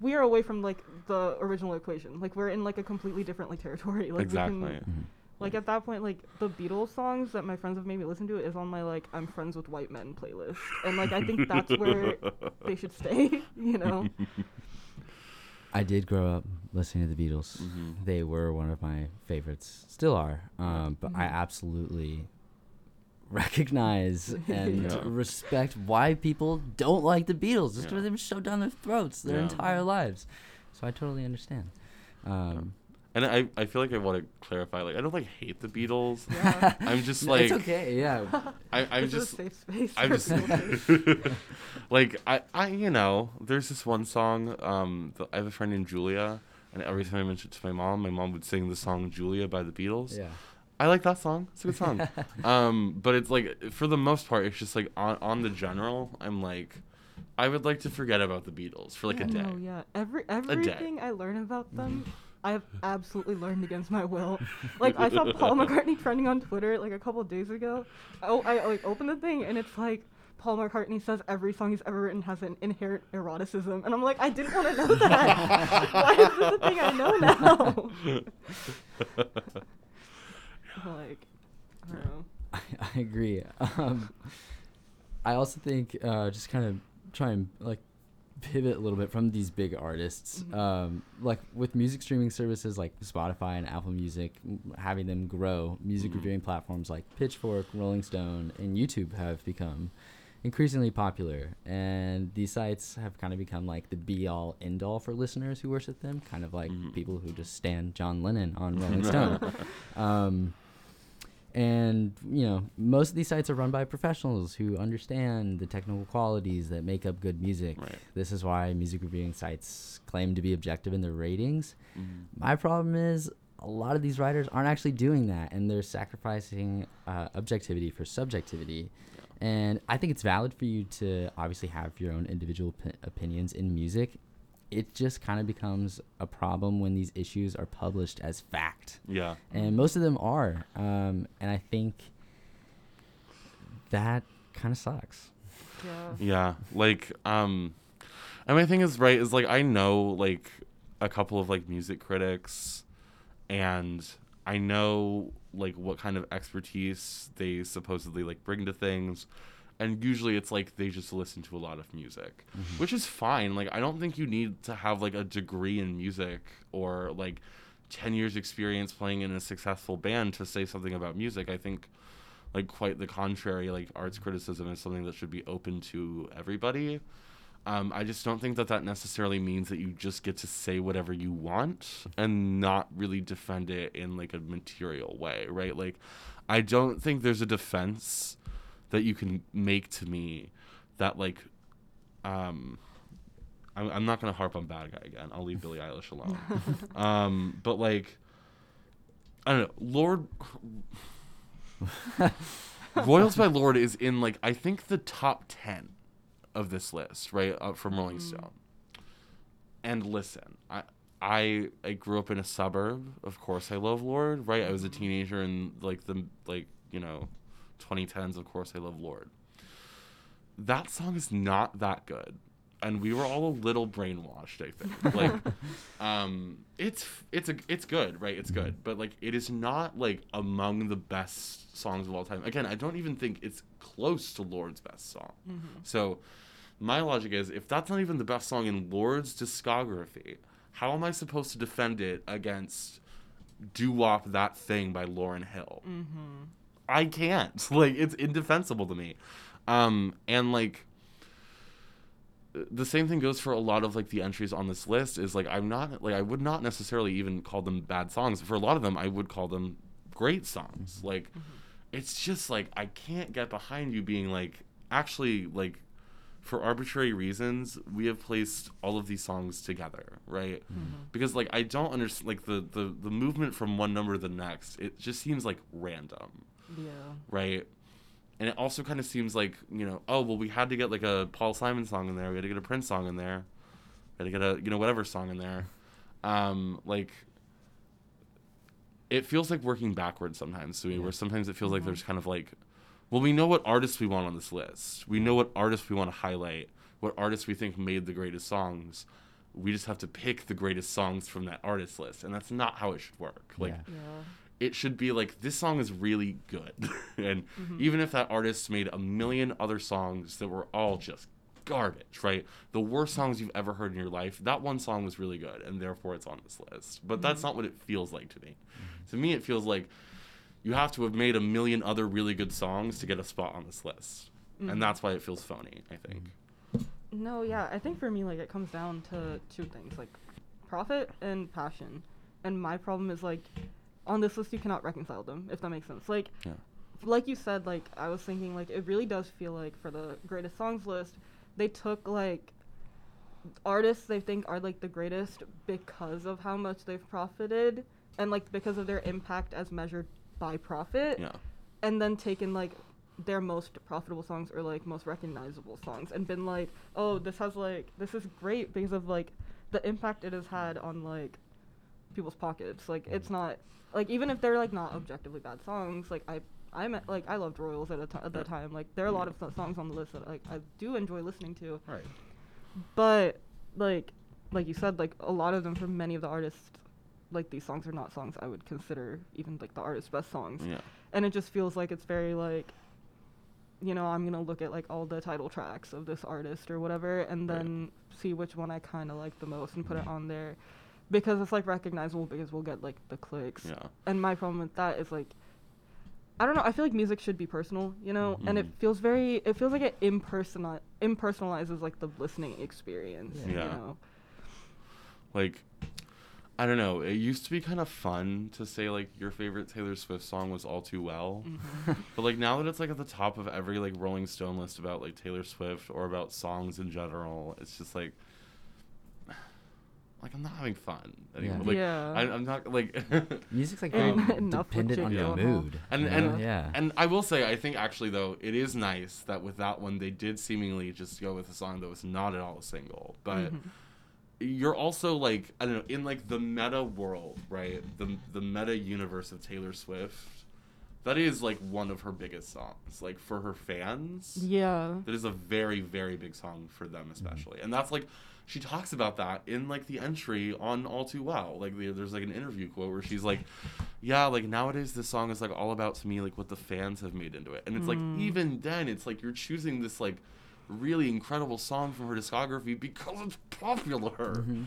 [SPEAKER 4] we are away from like the original equation like we're in like a completely different like territory like
[SPEAKER 3] exactly.
[SPEAKER 4] we can
[SPEAKER 2] Mhm.
[SPEAKER 4] like at that point, like the Beatles songs that my friends have made me listen to is on my like I'm friends with white men playlist, and like I think that's where (laughs) they should stay. (laughs) You know, (laughs)
[SPEAKER 2] I did grow up listening to the Beatles.
[SPEAKER 3] Mhm.
[SPEAKER 2] They were one of my favorites, still are. Um, but I
[SPEAKER 4] Mhm.
[SPEAKER 2] absolutely (laughs) recognize (laughs) and
[SPEAKER 3] Yeah.
[SPEAKER 2] respect why people don't like the Beatles. Just
[SPEAKER 3] Yeah.
[SPEAKER 2] because they've been shoved down their throats their
[SPEAKER 3] Yeah.
[SPEAKER 2] entire lives. So I totally understand. Um,
[SPEAKER 3] And I, I feel like I want to clarify, like I don't like hate the Beatles.
[SPEAKER 4] Yeah. (laughs)
[SPEAKER 3] I'm just like
[SPEAKER 2] it's okay. Yeah.
[SPEAKER 3] I, I'm
[SPEAKER 4] This
[SPEAKER 3] just
[SPEAKER 4] a safe space.
[SPEAKER 3] I'm just like I, I you know there's this one song um the, I have a friend named Julia and every time I mention it to my mom my mom would sing the song Julia by the Beatles
[SPEAKER 2] yeah.
[SPEAKER 3] I like that song it's a good song (laughs) um but it's like for the most part it's just like on on the general I'm like I would like to forget about the Beatles for like a day
[SPEAKER 4] No, yeah. Every
[SPEAKER 3] day.
[SPEAKER 4] everything I learn about them, (laughs) I have absolutely learned against my will. (laughs) Like I saw Paul McCartney trending on Twitter like a couple days ago. Oh, I like opened the thing and it's like Paul McCartney says every song he's ever written has an inherent eroticism, and I'm like, I didn't want to know that. Why is this a thing I know now? (laughs) like, I don't know. (laughs)
[SPEAKER 2] I, I agree. Um, I also think uh, just kind of try and like pivot a little bit from these big artists.
[SPEAKER 4] Mhm.
[SPEAKER 2] Um, like with music streaming services like Spotify and Apple Music, having them grow, music
[SPEAKER 3] Mhm.
[SPEAKER 2] reviewing platforms like Pitchfork, Rolling Stone, and YouTube have become increasingly popular. And these sites have kind of become like the be all end all for listeners who worship them, kind of like
[SPEAKER 3] Mhm.
[SPEAKER 2] people who just stand John Lennon on (laughs) Rolling Stone. Um, and you know, most of these sites are run by professionals who understand the technical qualities that make up good music.
[SPEAKER 3] Right.
[SPEAKER 2] This is why music reviewing sites claim to be objective in their ratings.
[SPEAKER 3] Mhm.
[SPEAKER 2] My problem is a lot of these writers aren't actually doing that, and they're sacrificing uh, objectivity for subjectivity. And I think it's valid for you to obviously have your own individual p- opinions in music. It just kind of becomes a problem when these issues are published as fact.
[SPEAKER 3] Yeah.
[SPEAKER 2] And most of them are um, and i think that kind of sucks.
[SPEAKER 4] Yeah.
[SPEAKER 3] Yeah, like um and my thing is right is like I know like a couple of like music critics and I know like what kind of expertise they supposedly like bring to things and usually it's like they just listen to a lot of music which is fine. Like I don't think you need to have like a degree in music or like 10 years experience playing in a successful band to say something about music. I think like quite the contrary like arts criticism is something that should be open to everybody. Um, i just don't think that that necessarily means that you just get to say whatever you want and not really defend it in like a material way right? Like i don't think there's a defense that you can make to me that like um i'm, I'm not to harp on bad guy again i'll leave billie eilish alone (laughs) um but like i don't know Lorde (laughs) Royals by Lorde is in like I think the top ten of this list, right? Uh, from Rolling
[SPEAKER 4] Mhm.
[SPEAKER 3] Stone. And listen, I I I grew up in a suburb. Of course, I love Lorde, right? I was a teenager in like the like you know, 2010s. Of course, I love Lorde. That song is not that good, and we were all a little brainwashed. I think (laughs) like um it's it's a it's good right it's good but like it is not like among the best songs of all time again i don't even think it's close to Lorde's best song
[SPEAKER 4] Mhm.
[SPEAKER 3] so my logic is if that's not even the best song in Lorde's discography how am i supposed to defend it against doo wop that thing by Lauryn Hill
[SPEAKER 4] Mhm.
[SPEAKER 3] I can't. (laughs) Like it's indefensible to me. Um and like the same thing goes for a lot of like the entries on this list is like I'm not like I would not necessarily even call them bad songs. For a lot of them I would call them great songs. Like it's just like I can't get behind you being like actually like for arbitrary reasons we have placed all of these songs together, right? Because like I don't understand like the the the movement from one number to the next. It just seems like random
[SPEAKER 4] Yeah.
[SPEAKER 3] right? And it also kind of seems like you know, oh well, we had to get like a Paul Simon song in there, we had to get a Prince song in there, we had to get a you know whatever song in there, um, like. It feels like working backwards sometimes to me,
[SPEAKER 2] Yeah.
[SPEAKER 3] where sometimes it feels like
[SPEAKER 4] Mhm.
[SPEAKER 3] there's kind of like, well, we know what artists we want on this list. We know what artists we want to highlight, what artists we think made the greatest songs. We just have to pick the greatest songs from that artist list, and that's not how it should work. Like,
[SPEAKER 2] Yeah.
[SPEAKER 4] Yeah.
[SPEAKER 3] It should be like this song is really good (laughs) and
[SPEAKER 4] Mhm.
[SPEAKER 3] even if that artist made a million other songs that were all just garbage, right? The worst songs you've ever heard in your life. That one song was really good, and therefore it's on this list. But that's mm-hmm. not what it feels like to me. Mm-hmm. To me, it feels like you have to have made a million other really good songs to get a spot on this list, and mm-hmm. that's why it feels phony. I think.
[SPEAKER 4] No, yeah, I think for me, like, it comes down to two things, like, profit and passion. And my problem is, like, on this list, you cannot reconcile them, if that makes sense. Like,
[SPEAKER 3] Yeah.
[SPEAKER 4] like you said, like, I was thinking, like, it really does feel like for the greatest songs list, they took, like, artists they think are, like, the greatest because of how much they've profited and, like, because of their impact as measured by profit
[SPEAKER 3] Yeah.
[SPEAKER 4] and then taken like their most profitable songs or like most recognizable songs and been like, oh, this has like this is great because of like the impact it has had on like people's pockets. Like it's mm. not like even if they're like not objectively bad songs, like I I'm like I loved Royals at ti- at that time. Like there are a lot of songs on the list that like I do enjoy listening to,
[SPEAKER 3] Right.
[SPEAKER 4] but like like you said, like a lot of them from many of the artists. Like these songs are not songs I would consider even like the artist's best songs
[SPEAKER 3] Yeah.
[SPEAKER 4] and it just feels like it's very like you know i'm gonna look at like all the title tracks of this artist or whatever and
[SPEAKER 3] Right.
[SPEAKER 4] then see which one i kind of like the most and put it on there because it's like recognizable because we'll get like the clicks
[SPEAKER 3] Yeah.
[SPEAKER 4] and my problem with that is like i don't know i feel like music should be personal you know and it
[SPEAKER 3] Mhm.
[SPEAKER 4] feels very it feels like it impersonal impersonalizes like the listening experience
[SPEAKER 2] Yeah.
[SPEAKER 4] you
[SPEAKER 3] Yeah.
[SPEAKER 4] know
[SPEAKER 3] like I don't know. It used to be kind of fun to say like your favorite Taylor Swift song was All Too Well, (laughs) but like now that it's like at the top of every like Rolling Stone list about like Taylor Swift or about songs in general, it's just like like I'm not having fun anymore.
[SPEAKER 2] Yeah.
[SPEAKER 3] Like
[SPEAKER 4] Yeah.
[SPEAKER 3] I, I'm not like (laughs)
[SPEAKER 2] Music's like
[SPEAKER 3] Um,
[SPEAKER 2] very (laughs)
[SPEAKER 4] Enough
[SPEAKER 2] dependent on your
[SPEAKER 4] Gyllenhaal.
[SPEAKER 2] mood.
[SPEAKER 3] And-
[SPEAKER 2] you
[SPEAKER 3] and-
[SPEAKER 2] yeah.
[SPEAKER 3] And I will say, I think actually though, it is nice that with that one they did seemingly just go with a song that was not at all a single. But
[SPEAKER 4] Mhm.
[SPEAKER 3] you're also like I don't know, in like the meta world, right? The the meta universe of Taylor Swift. That is like one of her biggest songs. Like for her fans.
[SPEAKER 4] yeah
[SPEAKER 3] That is a very, very big song for them especially. And that's like she talks about that in like the entry on All Too Well. Like the, there's like an interview quote where she's like, "Yeah, like nowadays this song is like all about to me like what the fans have made into it." And it's like even then it's like you're choosing this like really incredible song from her discography because it's popular.
[SPEAKER 2] Mhm.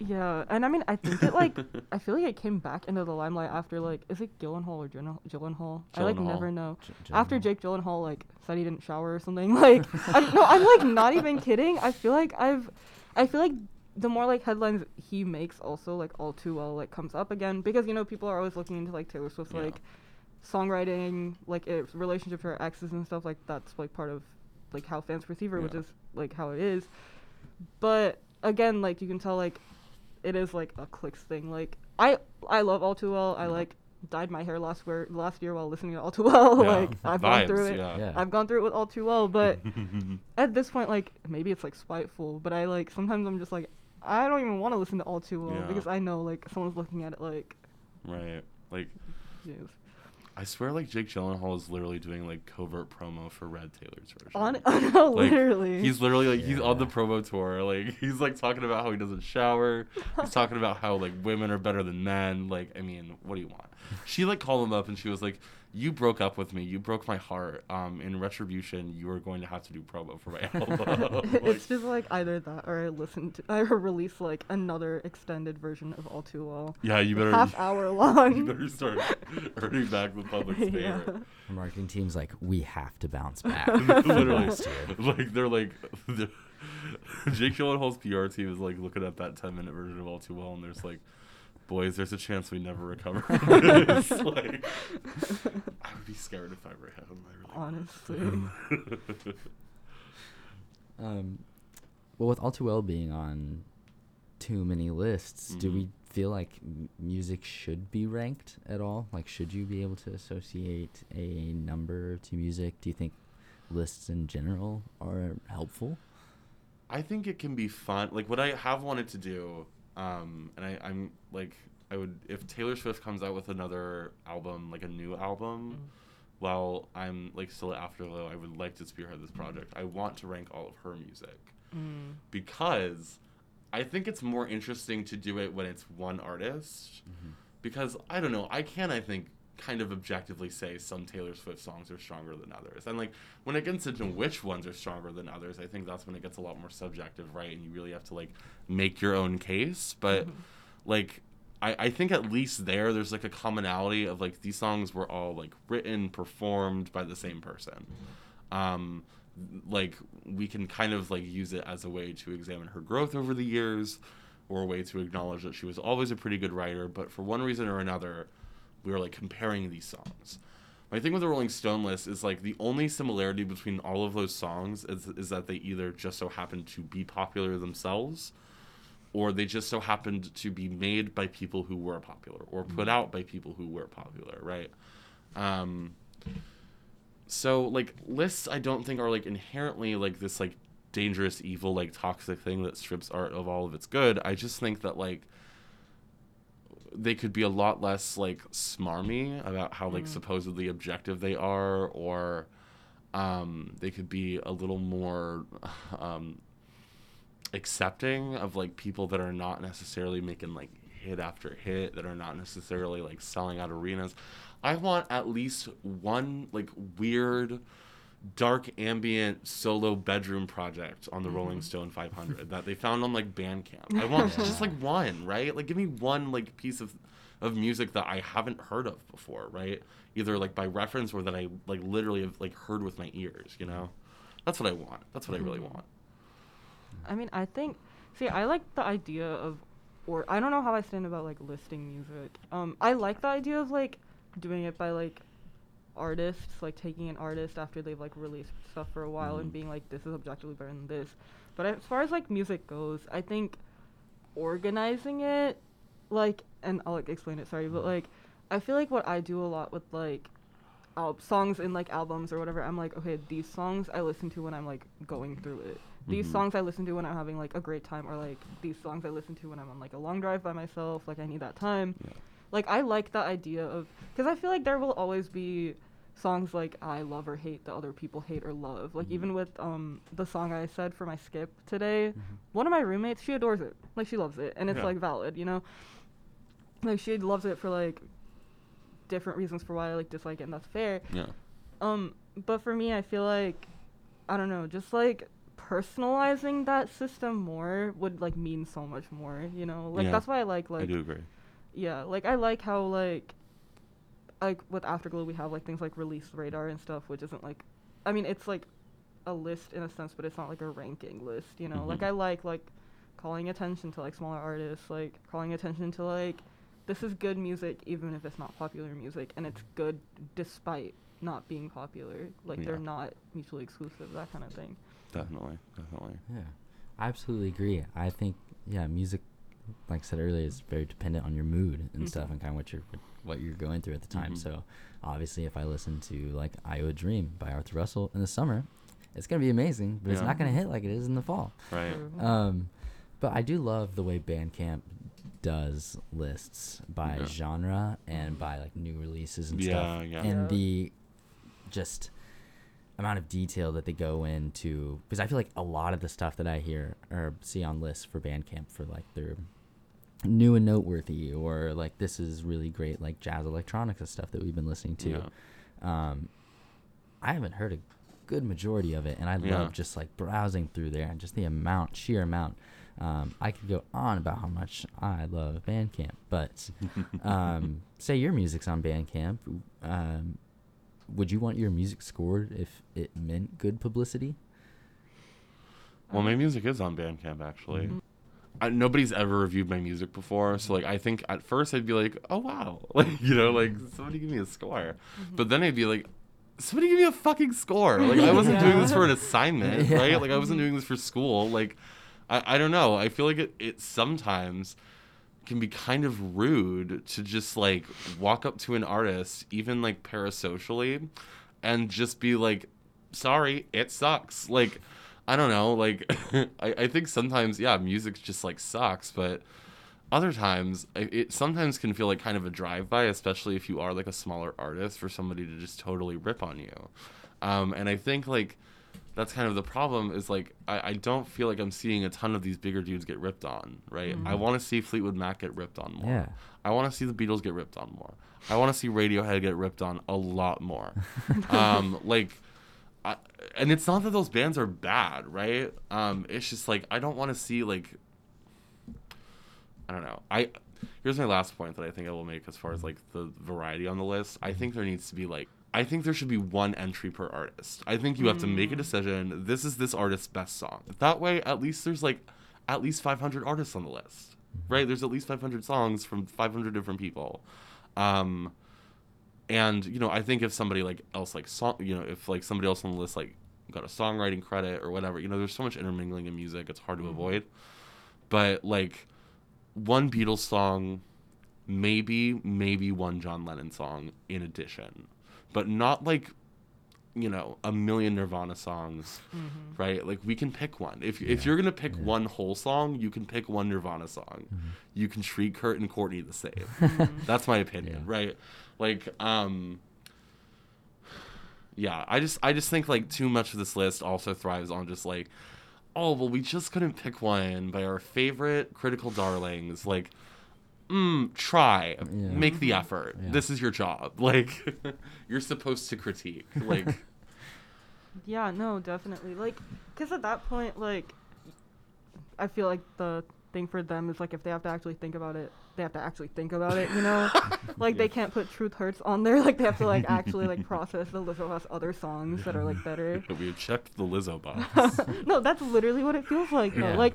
[SPEAKER 4] Yeah, and I mean, I think it like (laughs) I feel like it came back into the limelight after like is it Gyllenhaal or Gyllenhaal? Gyllenhaal? I like never know.
[SPEAKER 2] J-
[SPEAKER 4] After
[SPEAKER 2] Gyllenhaal.
[SPEAKER 4] Jake Gyllenhaal like said he didn't shower or something, (laughs) like I, no, I'm like not even kidding. I feel like I've, I feel like the more like headlines he makes, also like all too well like comes up again because you know people are always looking into like Taylor Swift's
[SPEAKER 3] Yeah.
[SPEAKER 4] like songwriting, like its relationship to her exes and stuff like that's like part of like how fans perceive her, which is like how it is. But again, like you can tell like it is like a clicks thing. Like I I love All Too Well. I
[SPEAKER 3] Yeah.
[SPEAKER 4] like dyed my hair last year last year while listening to All Too Well. (laughs)
[SPEAKER 3] Yeah.
[SPEAKER 4] like I've gone through it.
[SPEAKER 3] Yeah.
[SPEAKER 2] Yeah.
[SPEAKER 4] I've gone through it with All Too Well, but (laughs) at this point, like maybe it's like spiteful, but I like sometimes I'm just like I don't even want to listen to All Too Well
[SPEAKER 3] Yeah.
[SPEAKER 4] because I know like someone's looking at it like,
[SPEAKER 3] Right. Like
[SPEAKER 4] jeez.
[SPEAKER 3] I swear like Jake Gyllenhaal is literally doing like covert promo for Red Taylor's version.
[SPEAKER 4] On (laughs) oh no,
[SPEAKER 3] Like,
[SPEAKER 4] literally.
[SPEAKER 3] He's literally like he's on the promo tour. Like (laughs) he's like talking about how he doesn't shower. He's talking about how like women are better than men. Like I mean, what do you want? She like called him up and she was like, "You broke up with me. You broke my heart. Um, in retribution, you are going to have to do promo for my (laughs) album." (laughs)
[SPEAKER 4] it's
[SPEAKER 3] Like,
[SPEAKER 4] just like either that or I listen to I release like another extended version of All Too Well.
[SPEAKER 3] yeah, you better
[SPEAKER 4] half hour (laughs) long.
[SPEAKER 3] you better start earning back the public's
[SPEAKER 4] Yeah.
[SPEAKER 3] favor.
[SPEAKER 2] Our marketing team's like, we have to bounce back.
[SPEAKER 3] Literally, like they're like, they're, Jake Gyllenhaal's PR team is like looking at that ten minute version of All Too Well, and there's like, boys, there's a chance we never recover (laughs) from this. like, (laughs) I would be scared if I were him. I
[SPEAKER 4] Honestly. (laughs)
[SPEAKER 2] Um, well, with All Too Well being on too many lists, do
[SPEAKER 3] Mhm.
[SPEAKER 2] we feel like m- music should be ranked at all? Like, should you be able to associate a number to music? Do you think lists in general are helpful?
[SPEAKER 3] I think it can be fun. Like what I have wanted to do, um, and I, I'm like, I would if Taylor Swift comes out with another album, like a new album,
[SPEAKER 4] Mm.
[SPEAKER 3] while I'm like still at Afterglow, I would like to spearhead this project. I want to rank all of her music
[SPEAKER 4] Mm.
[SPEAKER 3] because I think it's more interesting to do it when it's one artist. Because I don't know, I can I think kind of objectively say some Taylor Swift songs are stronger than others. And like when it gets into which ones are stronger than others, I think that's when it gets a lot more subjective, right? And you really have to like make your own case. But
[SPEAKER 4] Mm-hmm.
[SPEAKER 3] like I, I think at least there there's like a commonality of like these songs were all like written, performed by the same person. Um like we can kind of like use it as a way to examine her growth over the years or a way to acknowledge that she was always a pretty good writer, but for one reason or another, we were like comparing these songs. My thing with the Rolling Stone list is like the only similarity between all of those songs is, is that they either just so happened to be popular themselves or they just so happened to be made by people who were popular or put out by people who were popular, right? Um, so like lists I don't think are like inherently like this like dangerous evil like toxic thing that strips art of all of its good. I just think that like they could be a lot less like smarmy about how like supposedly objective they are or um they could be a little more (sighs) um accepting of like people that are not necessarily making like hit after hit that are not necessarily like selling out arenas. I want at least one like weird dark ambient solo bedroom project on the Rolling Stone 500 that they found on like Bandcamp. I want (laughs) just like one, right? Like give me one like piece of of music that I haven't heard of before, right? Either like by reference or that I like literally have like heard with my ears, you know? That's what I want. That's what I really want.
[SPEAKER 4] I mean, I think. See, I like the idea of, or I don't know how I stand about like listing music. Um, I like the idea of like doing it by like artists, like taking an artist after they've like released stuff for a while and
[SPEAKER 3] Mhm.
[SPEAKER 4] being like, this is objectively better than this. But as far as like music goes, I think organizing it, like, and I'll like explain it. Sorry, but like, I feel like what I do a lot with like al- songs in like albums or whatever, I'm like, okay, these songs I listen to when I'm like going through it. These
[SPEAKER 3] Mhm.
[SPEAKER 4] songs I listen to when I'm having like a great time, or like these songs I listen to when I'm on like a long drive by myself. Like I need that time.
[SPEAKER 3] Yeah.
[SPEAKER 4] Like I like the idea of because I feel like there will always be songs like I love or hate that other people hate or love. Like
[SPEAKER 3] Mhm.
[SPEAKER 4] even with um the song I said for my skip today,
[SPEAKER 2] Mm-hmm.
[SPEAKER 4] one of my roommates she adores it. Like she loves it, and it's
[SPEAKER 3] Yeah.
[SPEAKER 4] like valid, you know. Like she loves it for like different reasons for why I like dislike it, and that's fair.
[SPEAKER 3] Yeah.
[SPEAKER 4] Um, but for me, I feel like I don't know, just like personalizing that system more would like mean so much more, you know. Like
[SPEAKER 3] Yeah.
[SPEAKER 4] that's why I like like I
[SPEAKER 3] do agree.
[SPEAKER 4] yeah, like I like how like like with Afterglow we have like things like release radar and stuff, which isn't like I mean it's like a list in a sense, but it's not like a ranking list, you know. Like
[SPEAKER 3] Mhm.
[SPEAKER 4] I like like calling attention to like smaller artists, like calling attention to like this is good music even if it's not popular music and it's good despite not being popular. Like they're not mutually exclusive, that kind of thing.
[SPEAKER 3] Definitely. Definitely.
[SPEAKER 2] Yeah, I absolutely agree. I think yeah, music, like I said earlier, is very dependent on your mood and stuff,
[SPEAKER 4] Mhm.
[SPEAKER 2] and kind of what you're what you're going through at the time.
[SPEAKER 3] Mhm.
[SPEAKER 2] So obviously, if I listen to like "Iowa Dream" by Arthur Russell in the summer, it's gonna be amazing, but it's not gonna hit like it is in the fall.
[SPEAKER 3] Right.
[SPEAKER 2] Um, but I do love the way Bandcamp does lists by
[SPEAKER 3] Yeah.
[SPEAKER 2] genre and by like new releases and
[SPEAKER 3] Yeah,
[SPEAKER 2] stuff,
[SPEAKER 3] yeah.
[SPEAKER 2] and
[SPEAKER 4] Yeah.
[SPEAKER 2] the just amount of detail that they go into because I feel like a lot of the stuff that I hear or see on lists for Bandcamp for like their new and noteworthy or like this is really great like jazz electronica stuff that we've been listening to.
[SPEAKER 3] Yeah.
[SPEAKER 2] Um, I haven't heard a good majority of it, and I
[SPEAKER 3] Yeah.
[SPEAKER 2] love just like browsing through there and just the amount, sheer amount. Um, I could go on about how much I love Bandcamp, but (laughs) um, say your music's on Bandcamp. Um, would you want your music scored if it meant good publicity?
[SPEAKER 3] Well, my music is on Bandcamp actually.
[SPEAKER 2] Mhm.
[SPEAKER 3] I, nobody's ever reviewed my music before, so like I think at first I'd be like, "Oh wow," (laughs) like you know, like mm-hmm. somebody give me a score, mm-hmm. but then I'd be like, "Somebody give me a fucking score!" Like I wasn't (laughs) doing this for an assignment, (laughs)
[SPEAKER 2] Yeah.
[SPEAKER 3] right? Like I wasn't doing this for school. Like I, I don't know. I feel like it, it sometimes can be kind of rude to just like walk up to an artist, even like parasocially, and just be like, "Sorry, it sucks." Like. I don't know. Like, (laughs) I, I think sometimes, yeah, music just like sucks, but other times I- it sometimes can feel like kind of a drive-by, especially if you are like a smaller artist, for somebody to just totally rip on you. Um, and I think like that's kind of the problem is like I, I don't feel like I'm seeing a ton of these bigger dudes get ripped on, right? I
[SPEAKER 4] Mhm.
[SPEAKER 3] want to see Fleetwood Mac get ripped on more.
[SPEAKER 2] Yeah.
[SPEAKER 3] I want to see the Beatles get ripped on more. I want to see Radiohead get ripped on a lot more. (laughs) um, like, I, and it's not that those bands are bad, right? Um, it's just like I don't want to see like, I don't know. I here's my last point that I think I will make as far as like the variety on the list. I think there needs to be like. I think there should be one entry per artist. I think you have to make a
[SPEAKER 4] Mm.
[SPEAKER 3] decision. This is this artist's best song. That way, at least there's like at least 500 artists on the list, right? There's at least 500 songs from 500 different people. Um, and you know, I think if somebody like else like song, you know, if like somebody else on the list like got a songwriting credit or whatever, you know, there's so much intermingling in music, it's hard to
[SPEAKER 4] Mhm.
[SPEAKER 3] avoid. But like one Beatles song, maybe maybe one John Lennon song in addition, but not like you know a million Nirvana songs
[SPEAKER 4] Mhm.
[SPEAKER 3] right? Like we can pick one. If if you're gonna pick
[SPEAKER 2] Yeah.
[SPEAKER 3] one whole song, you can pick one Nirvana song.
[SPEAKER 2] Mhm.
[SPEAKER 3] You can treat Kurt and Courtney the same. (laughs)
[SPEAKER 4] Mhm.
[SPEAKER 3] That's my opinion,
[SPEAKER 2] Yeah.
[SPEAKER 3] right? Like, um, yeah, I just I just think like too much of this list also thrives on just like, oh well, we just couldn't pick one by our favorite critical darlings. Like, mm, try,
[SPEAKER 2] Yeah.
[SPEAKER 3] make the effort.
[SPEAKER 2] Yeah.
[SPEAKER 3] This is your job. (laughs) Like, (laughs) you're supposed to critique. Like,
[SPEAKER 4] Yeah, no, definitely. Like, because at that point, like, I feel like the thing for them is like if they have to actually think about it, they have to actually think about it, you know? (laughs) like,
[SPEAKER 3] Yeah.
[SPEAKER 4] they can't put Truth Hurts on there. (laughs) Like, they have to, like, (laughs) actually, like, process the Lizzo us other songs that are, like, better.
[SPEAKER 3] we checked the Lizzo box.
[SPEAKER 4] no, that's literally what it feels like, though.
[SPEAKER 2] Yeah.
[SPEAKER 4] Like,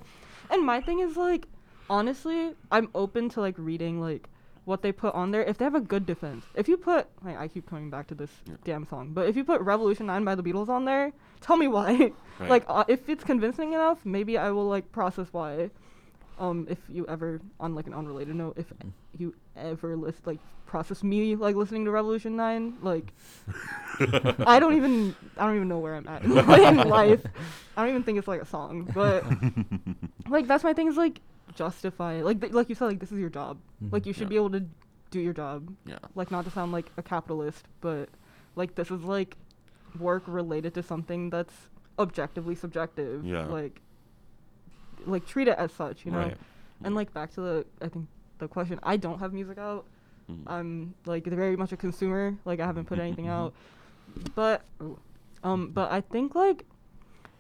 [SPEAKER 4] and my thing is, like, honestly, I'm open to, like, reading, like, what they put on there if they have a good defense. If you put, like, I keep coming back to this
[SPEAKER 3] Yeah.
[SPEAKER 4] damn song, but if you put Revolution 9 by the Beatles on there, tell me why. (laughs)
[SPEAKER 3] Right.
[SPEAKER 4] Like, uh, if it's convincing enough, maybe I will, like, process why. Um, if you ever, on, like, an unrelated note, if you ever list, like, process me, like, listening to Revolution 9, like, (laughs) I don't even I don't even know where I'm at (laughs) in life. I don't even think it's like a song, but like that's my thing is like justify it. like th- like you said like this is your job. Like you should
[SPEAKER 3] Yeah.
[SPEAKER 4] be able to do your job.
[SPEAKER 3] yeah.
[SPEAKER 4] Like not to sound like a capitalist, but like this is like work related to something that's objectively subjective.
[SPEAKER 3] Yeah.
[SPEAKER 4] Like like treat it as such, you know.
[SPEAKER 3] Right.
[SPEAKER 4] And like back to the I think the question, I don't have music out.
[SPEAKER 3] Mhm.
[SPEAKER 4] I'm like very much a consumer. Like I haven't put anything (laughs) out, but um, but I think like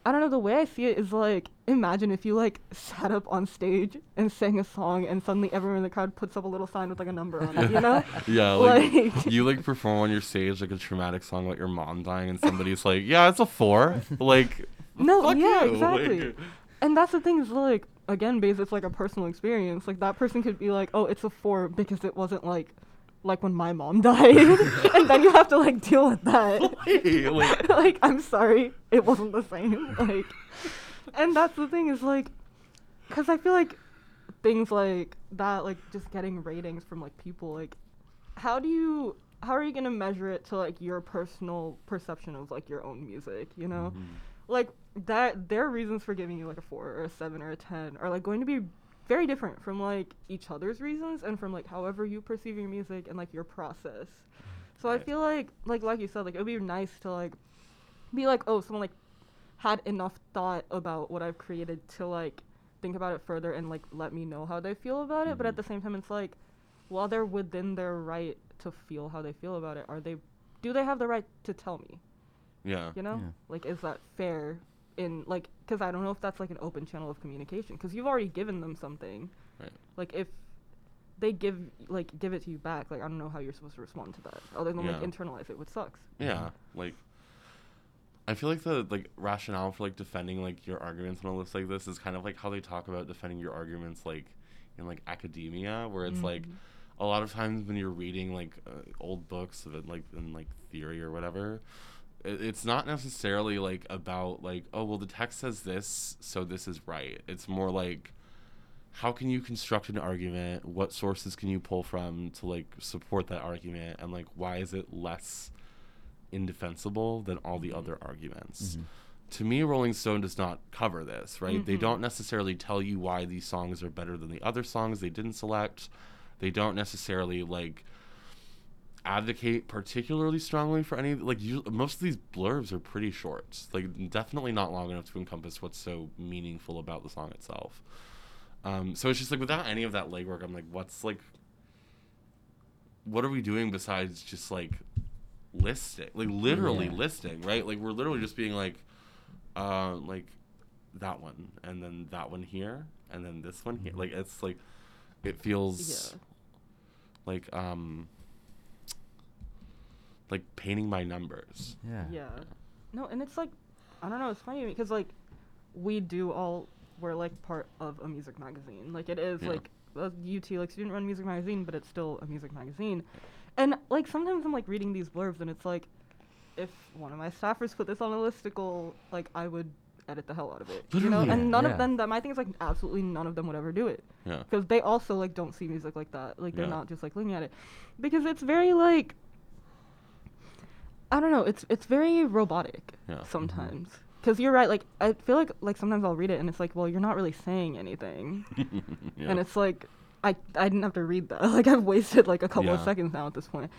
[SPEAKER 4] I don't know the way I see it is like imagine if you like sat up on stage and sang a song and suddenly everyone in the crowd puts up a little sign with like a number on it, you know? (laughs)
[SPEAKER 3] Yeah, like,
[SPEAKER 4] Like-
[SPEAKER 3] you like perform on your stage like a traumatic song about your mom dying, and somebody's like, "Yeah, it's a four. Like, (laughs)
[SPEAKER 4] No, yeah,
[SPEAKER 3] you.
[SPEAKER 4] exactly.
[SPEAKER 3] Like,
[SPEAKER 4] And that's the thing is like again, because it's like a personal experience. Like that person could be like, oh, it's a four because it wasn't like like when my mom (laughs) died, and then you have to like deal with that.
[SPEAKER 3] Hey, like- (laughs)
[SPEAKER 4] like I'm sorry, it wasn't the same. Like, and that's the thing is like, because I feel like things like that, like just getting ratings from like people, like, how do you, how are you gonna measure it to like your personal perception of like your own music? You know,
[SPEAKER 3] Mhm.
[SPEAKER 4] like that their reasons for giving you like a four or a seven or a ten are like going to be very different from like each other's reasons and from like however you perceive your music and like your process. So I feel like like like you said, like it would be nice to like be like, oh, someone like had enough thought about what I've created to like think about it further and like let me know how they feel about it. But at
[SPEAKER 3] Mhm.
[SPEAKER 4] the same time, it's like, while they're within their right to feel how they feel about it, are they? Do they have the right to tell me?
[SPEAKER 3] yeah,
[SPEAKER 4] You know,
[SPEAKER 2] Yeah.
[SPEAKER 4] like is that fair? In like, because I don't know if that's like an open channel of communication. Because you've already given them something.
[SPEAKER 3] Right.
[SPEAKER 4] Like if they give like give it to you back, like I don't know how you're supposed to respond to that other than like
[SPEAKER 3] Yeah.
[SPEAKER 4] internalize it, which sucks.
[SPEAKER 3] yeah. Like, I feel like the like rationale for like defending like your arguments on a list like this is kind of like how they talk about defending your arguments like in like academia, where it's like
[SPEAKER 4] Mhm.
[SPEAKER 3] a lot of times when you're reading like uh, old books of it, like in like theory or whatever it's not necessarily like about like oh well the text says this so this is right. It's more like how can you construct an argument? What sources can you pull from to like support that argument? And like why is it less indefensible than all the other arguments?
[SPEAKER 2] Mhm.
[SPEAKER 3] to me rolling stone does not cover this right? They
[SPEAKER 4] Mhm.
[SPEAKER 3] don't necessarily tell you why these songs are better than the other songs they didn't select. They don't necessarily like advocate particularly strongly for any like you, most of these blurbs are pretty short. Like definitely not long enough to encompass what's so meaningful about the song itself. Um, so it's just like without any of that legwork i'm like what's like what are we doing besides just like listing like literally
[SPEAKER 2] Yeah.
[SPEAKER 3] listing right? Like we're literally just being like uh like that one and then that one here and then this one here. Like it's like it feels
[SPEAKER 4] Yeah.
[SPEAKER 3] like um like painting my numbers
[SPEAKER 2] Yeah.
[SPEAKER 4] Yeah. No, and it's like, I don't know. It's funny because like, we do all we're like part of a music magazine. Like it is
[SPEAKER 3] Yeah.
[SPEAKER 4] like uh, a UT like student run music magazine, but it's still a music magazine. And like sometimes I'm like reading these blurbs and it's like, if one of my staffers put this on a listicle, like I would edit the hell out of it. You know, and none
[SPEAKER 2] Yeah.
[SPEAKER 4] of them. That my thing is like absolutely none of them would ever do it
[SPEAKER 3] yeah
[SPEAKER 4] because they also like don't see music like that. Like they're
[SPEAKER 3] Yeah.
[SPEAKER 4] not just like looking at it because it's very like I don't know. It's it's very robotic
[SPEAKER 3] Yeah.
[SPEAKER 4] sometimes. Because you're right. Like I feel like like sometimes I'll read it and it's like, well, you're not really saying anything, (laughs)
[SPEAKER 3] yeah.
[SPEAKER 4] and it's like I I didn't have to read that. (laughs) Like I've wasted like a couple of seconds now at this point.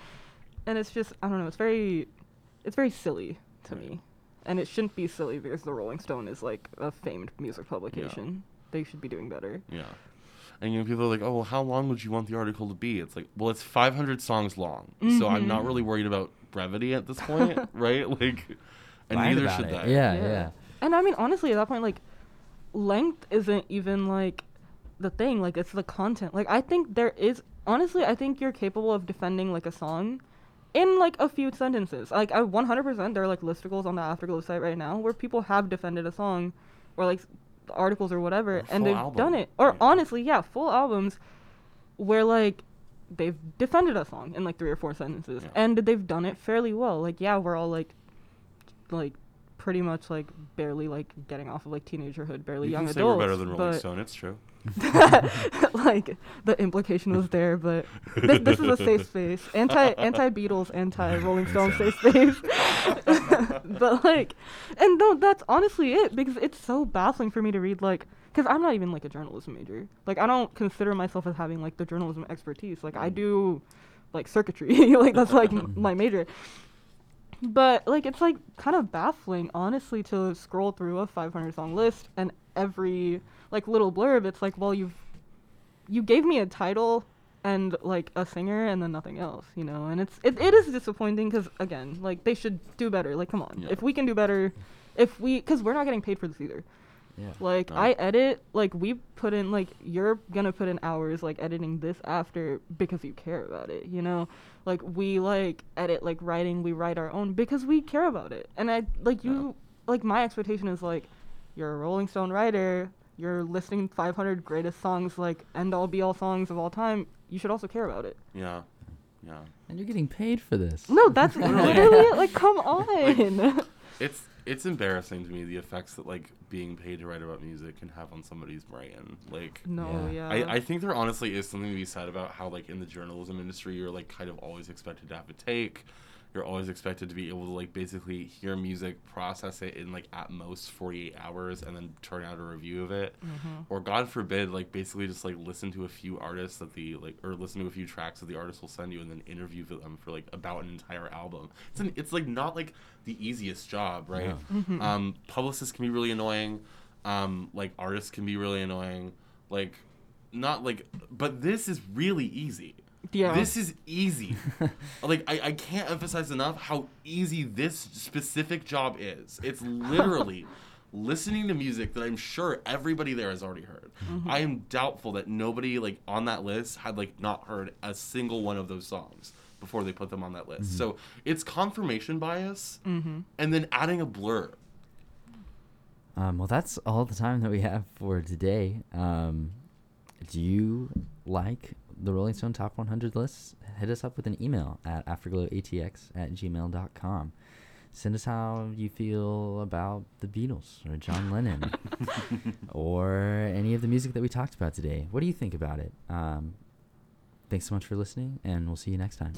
[SPEAKER 4] and it's just I don't know. It's very it's very silly to
[SPEAKER 3] Right.
[SPEAKER 4] me, and it shouldn't be silly because the Rolling Stone is like a famed music publication. They should be doing better.
[SPEAKER 3] Yeah. And you know, people are like, "Oh, well, how long would you want the article to be?" It's like, well, it's 500 songs long, so I'm not
[SPEAKER 4] Mhm.
[SPEAKER 3] really worried about brevity at this point, (laughs) right? Like, and
[SPEAKER 2] Lied
[SPEAKER 3] neither should
[SPEAKER 2] it.
[SPEAKER 3] they.
[SPEAKER 2] Yeah, yeah.
[SPEAKER 4] And I mean, honestly, at that point, like, length isn't even like the thing. Like, it's the content. Like, I think there is. Honestly, I think you're capable of defending like a song in like a few sentences. Like, I 100% there are like listicles on the Afterglow site right now where people have defended a song, or like articles or whatever,
[SPEAKER 3] Or
[SPEAKER 4] and they've
[SPEAKER 3] album.
[SPEAKER 4] done it. Or
[SPEAKER 3] Yeah.
[SPEAKER 4] honestly, yeah, full albums where like they've defended a song in like three or four sentences,
[SPEAKER 3] Yeah.
[SPEAKER 4] and they've done it fairly well. Like, yeah, we're all like like pretty much like barely like getting off of like teenagerhood, barely
[SPEAKER 3] You
[SPEAKER 4] young
[SPEAKER 3] can say
[SPEAKER 4] adults.
[SPEAKER 3] we're better than Rolling Stone. It's true. (laughs)
[SPEAKER 4] like the implication was there, but this, this is a safe (laughs) space. Anti anti Beatles, anti (laughs) Rolling Stone safe space. but like, and no, that's honestly it because it's so baffling for me to read like. Because I'm not even like a journalism major. Like I don't consider myself as having like the journalism expertise. Like I
[SPEAKER 3] Mm.
[SPEAKER 4] do, like circuitry. (laughs) like that's like m- my major. But like it's like kind of baffling, honestly, to scroll through a 500 song list and every like little blurb, it's like, well, you've you gave me a title and like a singer and then nothing else, you know. And it's it, it is disappointing because again, like they should do better. Like, come on,
[SPEAKER 3] Yeah.
[SPEAKER 4] if we can do better, if we because we're not getting paid for this either.
[SPEAKER 2] Yeah.
[SPEAKER 4] Like
[SPEAKER 3] No.
[SPEAKER 4] I edit, like we put in, like you're gonna put in hours, like editing this after because you care about it, you know. Like we like edit, like writing, we write our own because we care about it. And I like
[SPEAKER 3] Yeah.
[SPEAKER 4] you, like my expectation is like, you're a Rolling Stone writer, you're listing 500 greatest songs, like end all be all songs of all time. You should also care about it.
[SPEAKER 3] Yeah. Yeah.
[SPEAKER 2] And you're getting paid for this.
[SPEAKER 4] No, that's (laughs)
[SPEAKER 3] Literally.
[SPEAKER 4] literally it. Like, come on.
[SPEAKER 3] It's it's embarrassing to me the effects that like being paid to write about music can have on somebody's brain. Like
[SPEAKER 4] no,
[SPEAKER 2] Yeah.
[SPEAKER 4] yeah.
[SPEAKER 3] I, I think there honestly is something to be said about how like in the journalism industry you're like kind of always expected to have a take. You're always expected to be able to like basically hear music, process it in like at most 48 hours, and then turn out a review of it.
[SPEAKER 4] Mhm.
[SPEAKER 3] Or God forbid, like basically just like listen to a few artists that the like or listen to a few tracks that the artist will send you, and then interview them for like about an entire album. It's an, it's like not like the easiest job, right?
[SPEAKER 4] Mhm.
[SPEAKER 3] Um, publicists can be really annoying. Um, like artists can be really annoying. Like, not like, but this is really easy.
[SPEAKER 4] Yeah.
[SPEAKER 3] This is easy. (laughs) like I, I can't emphasize enough how easy this specific job is. It's literally (laughs) listening to music that I'm sure everybody there has already heard.
[SPEAKER 4] Mm-hmm.
[SPEAKER 3] I am doubtful that nobody like on that list had like not heard a single one of those songs before they put them on that list. So it's confirmation bias
[SPEAKER 4] Mm-hmm.
[SPEAKER 3] and then adding a blur.
[SPEAKER 2] Um, well, that's all the time that we have for today. Um, do you like the Rolling Stone Top 100 lists? Hit us up with an email at afterglowatx at gmail.com. Send us how you feel about the Beatles or John Lennon (laughs) or any of the music that we talked about today. What do you think about it? Um, thanks so much for listening, and we'll see you next time.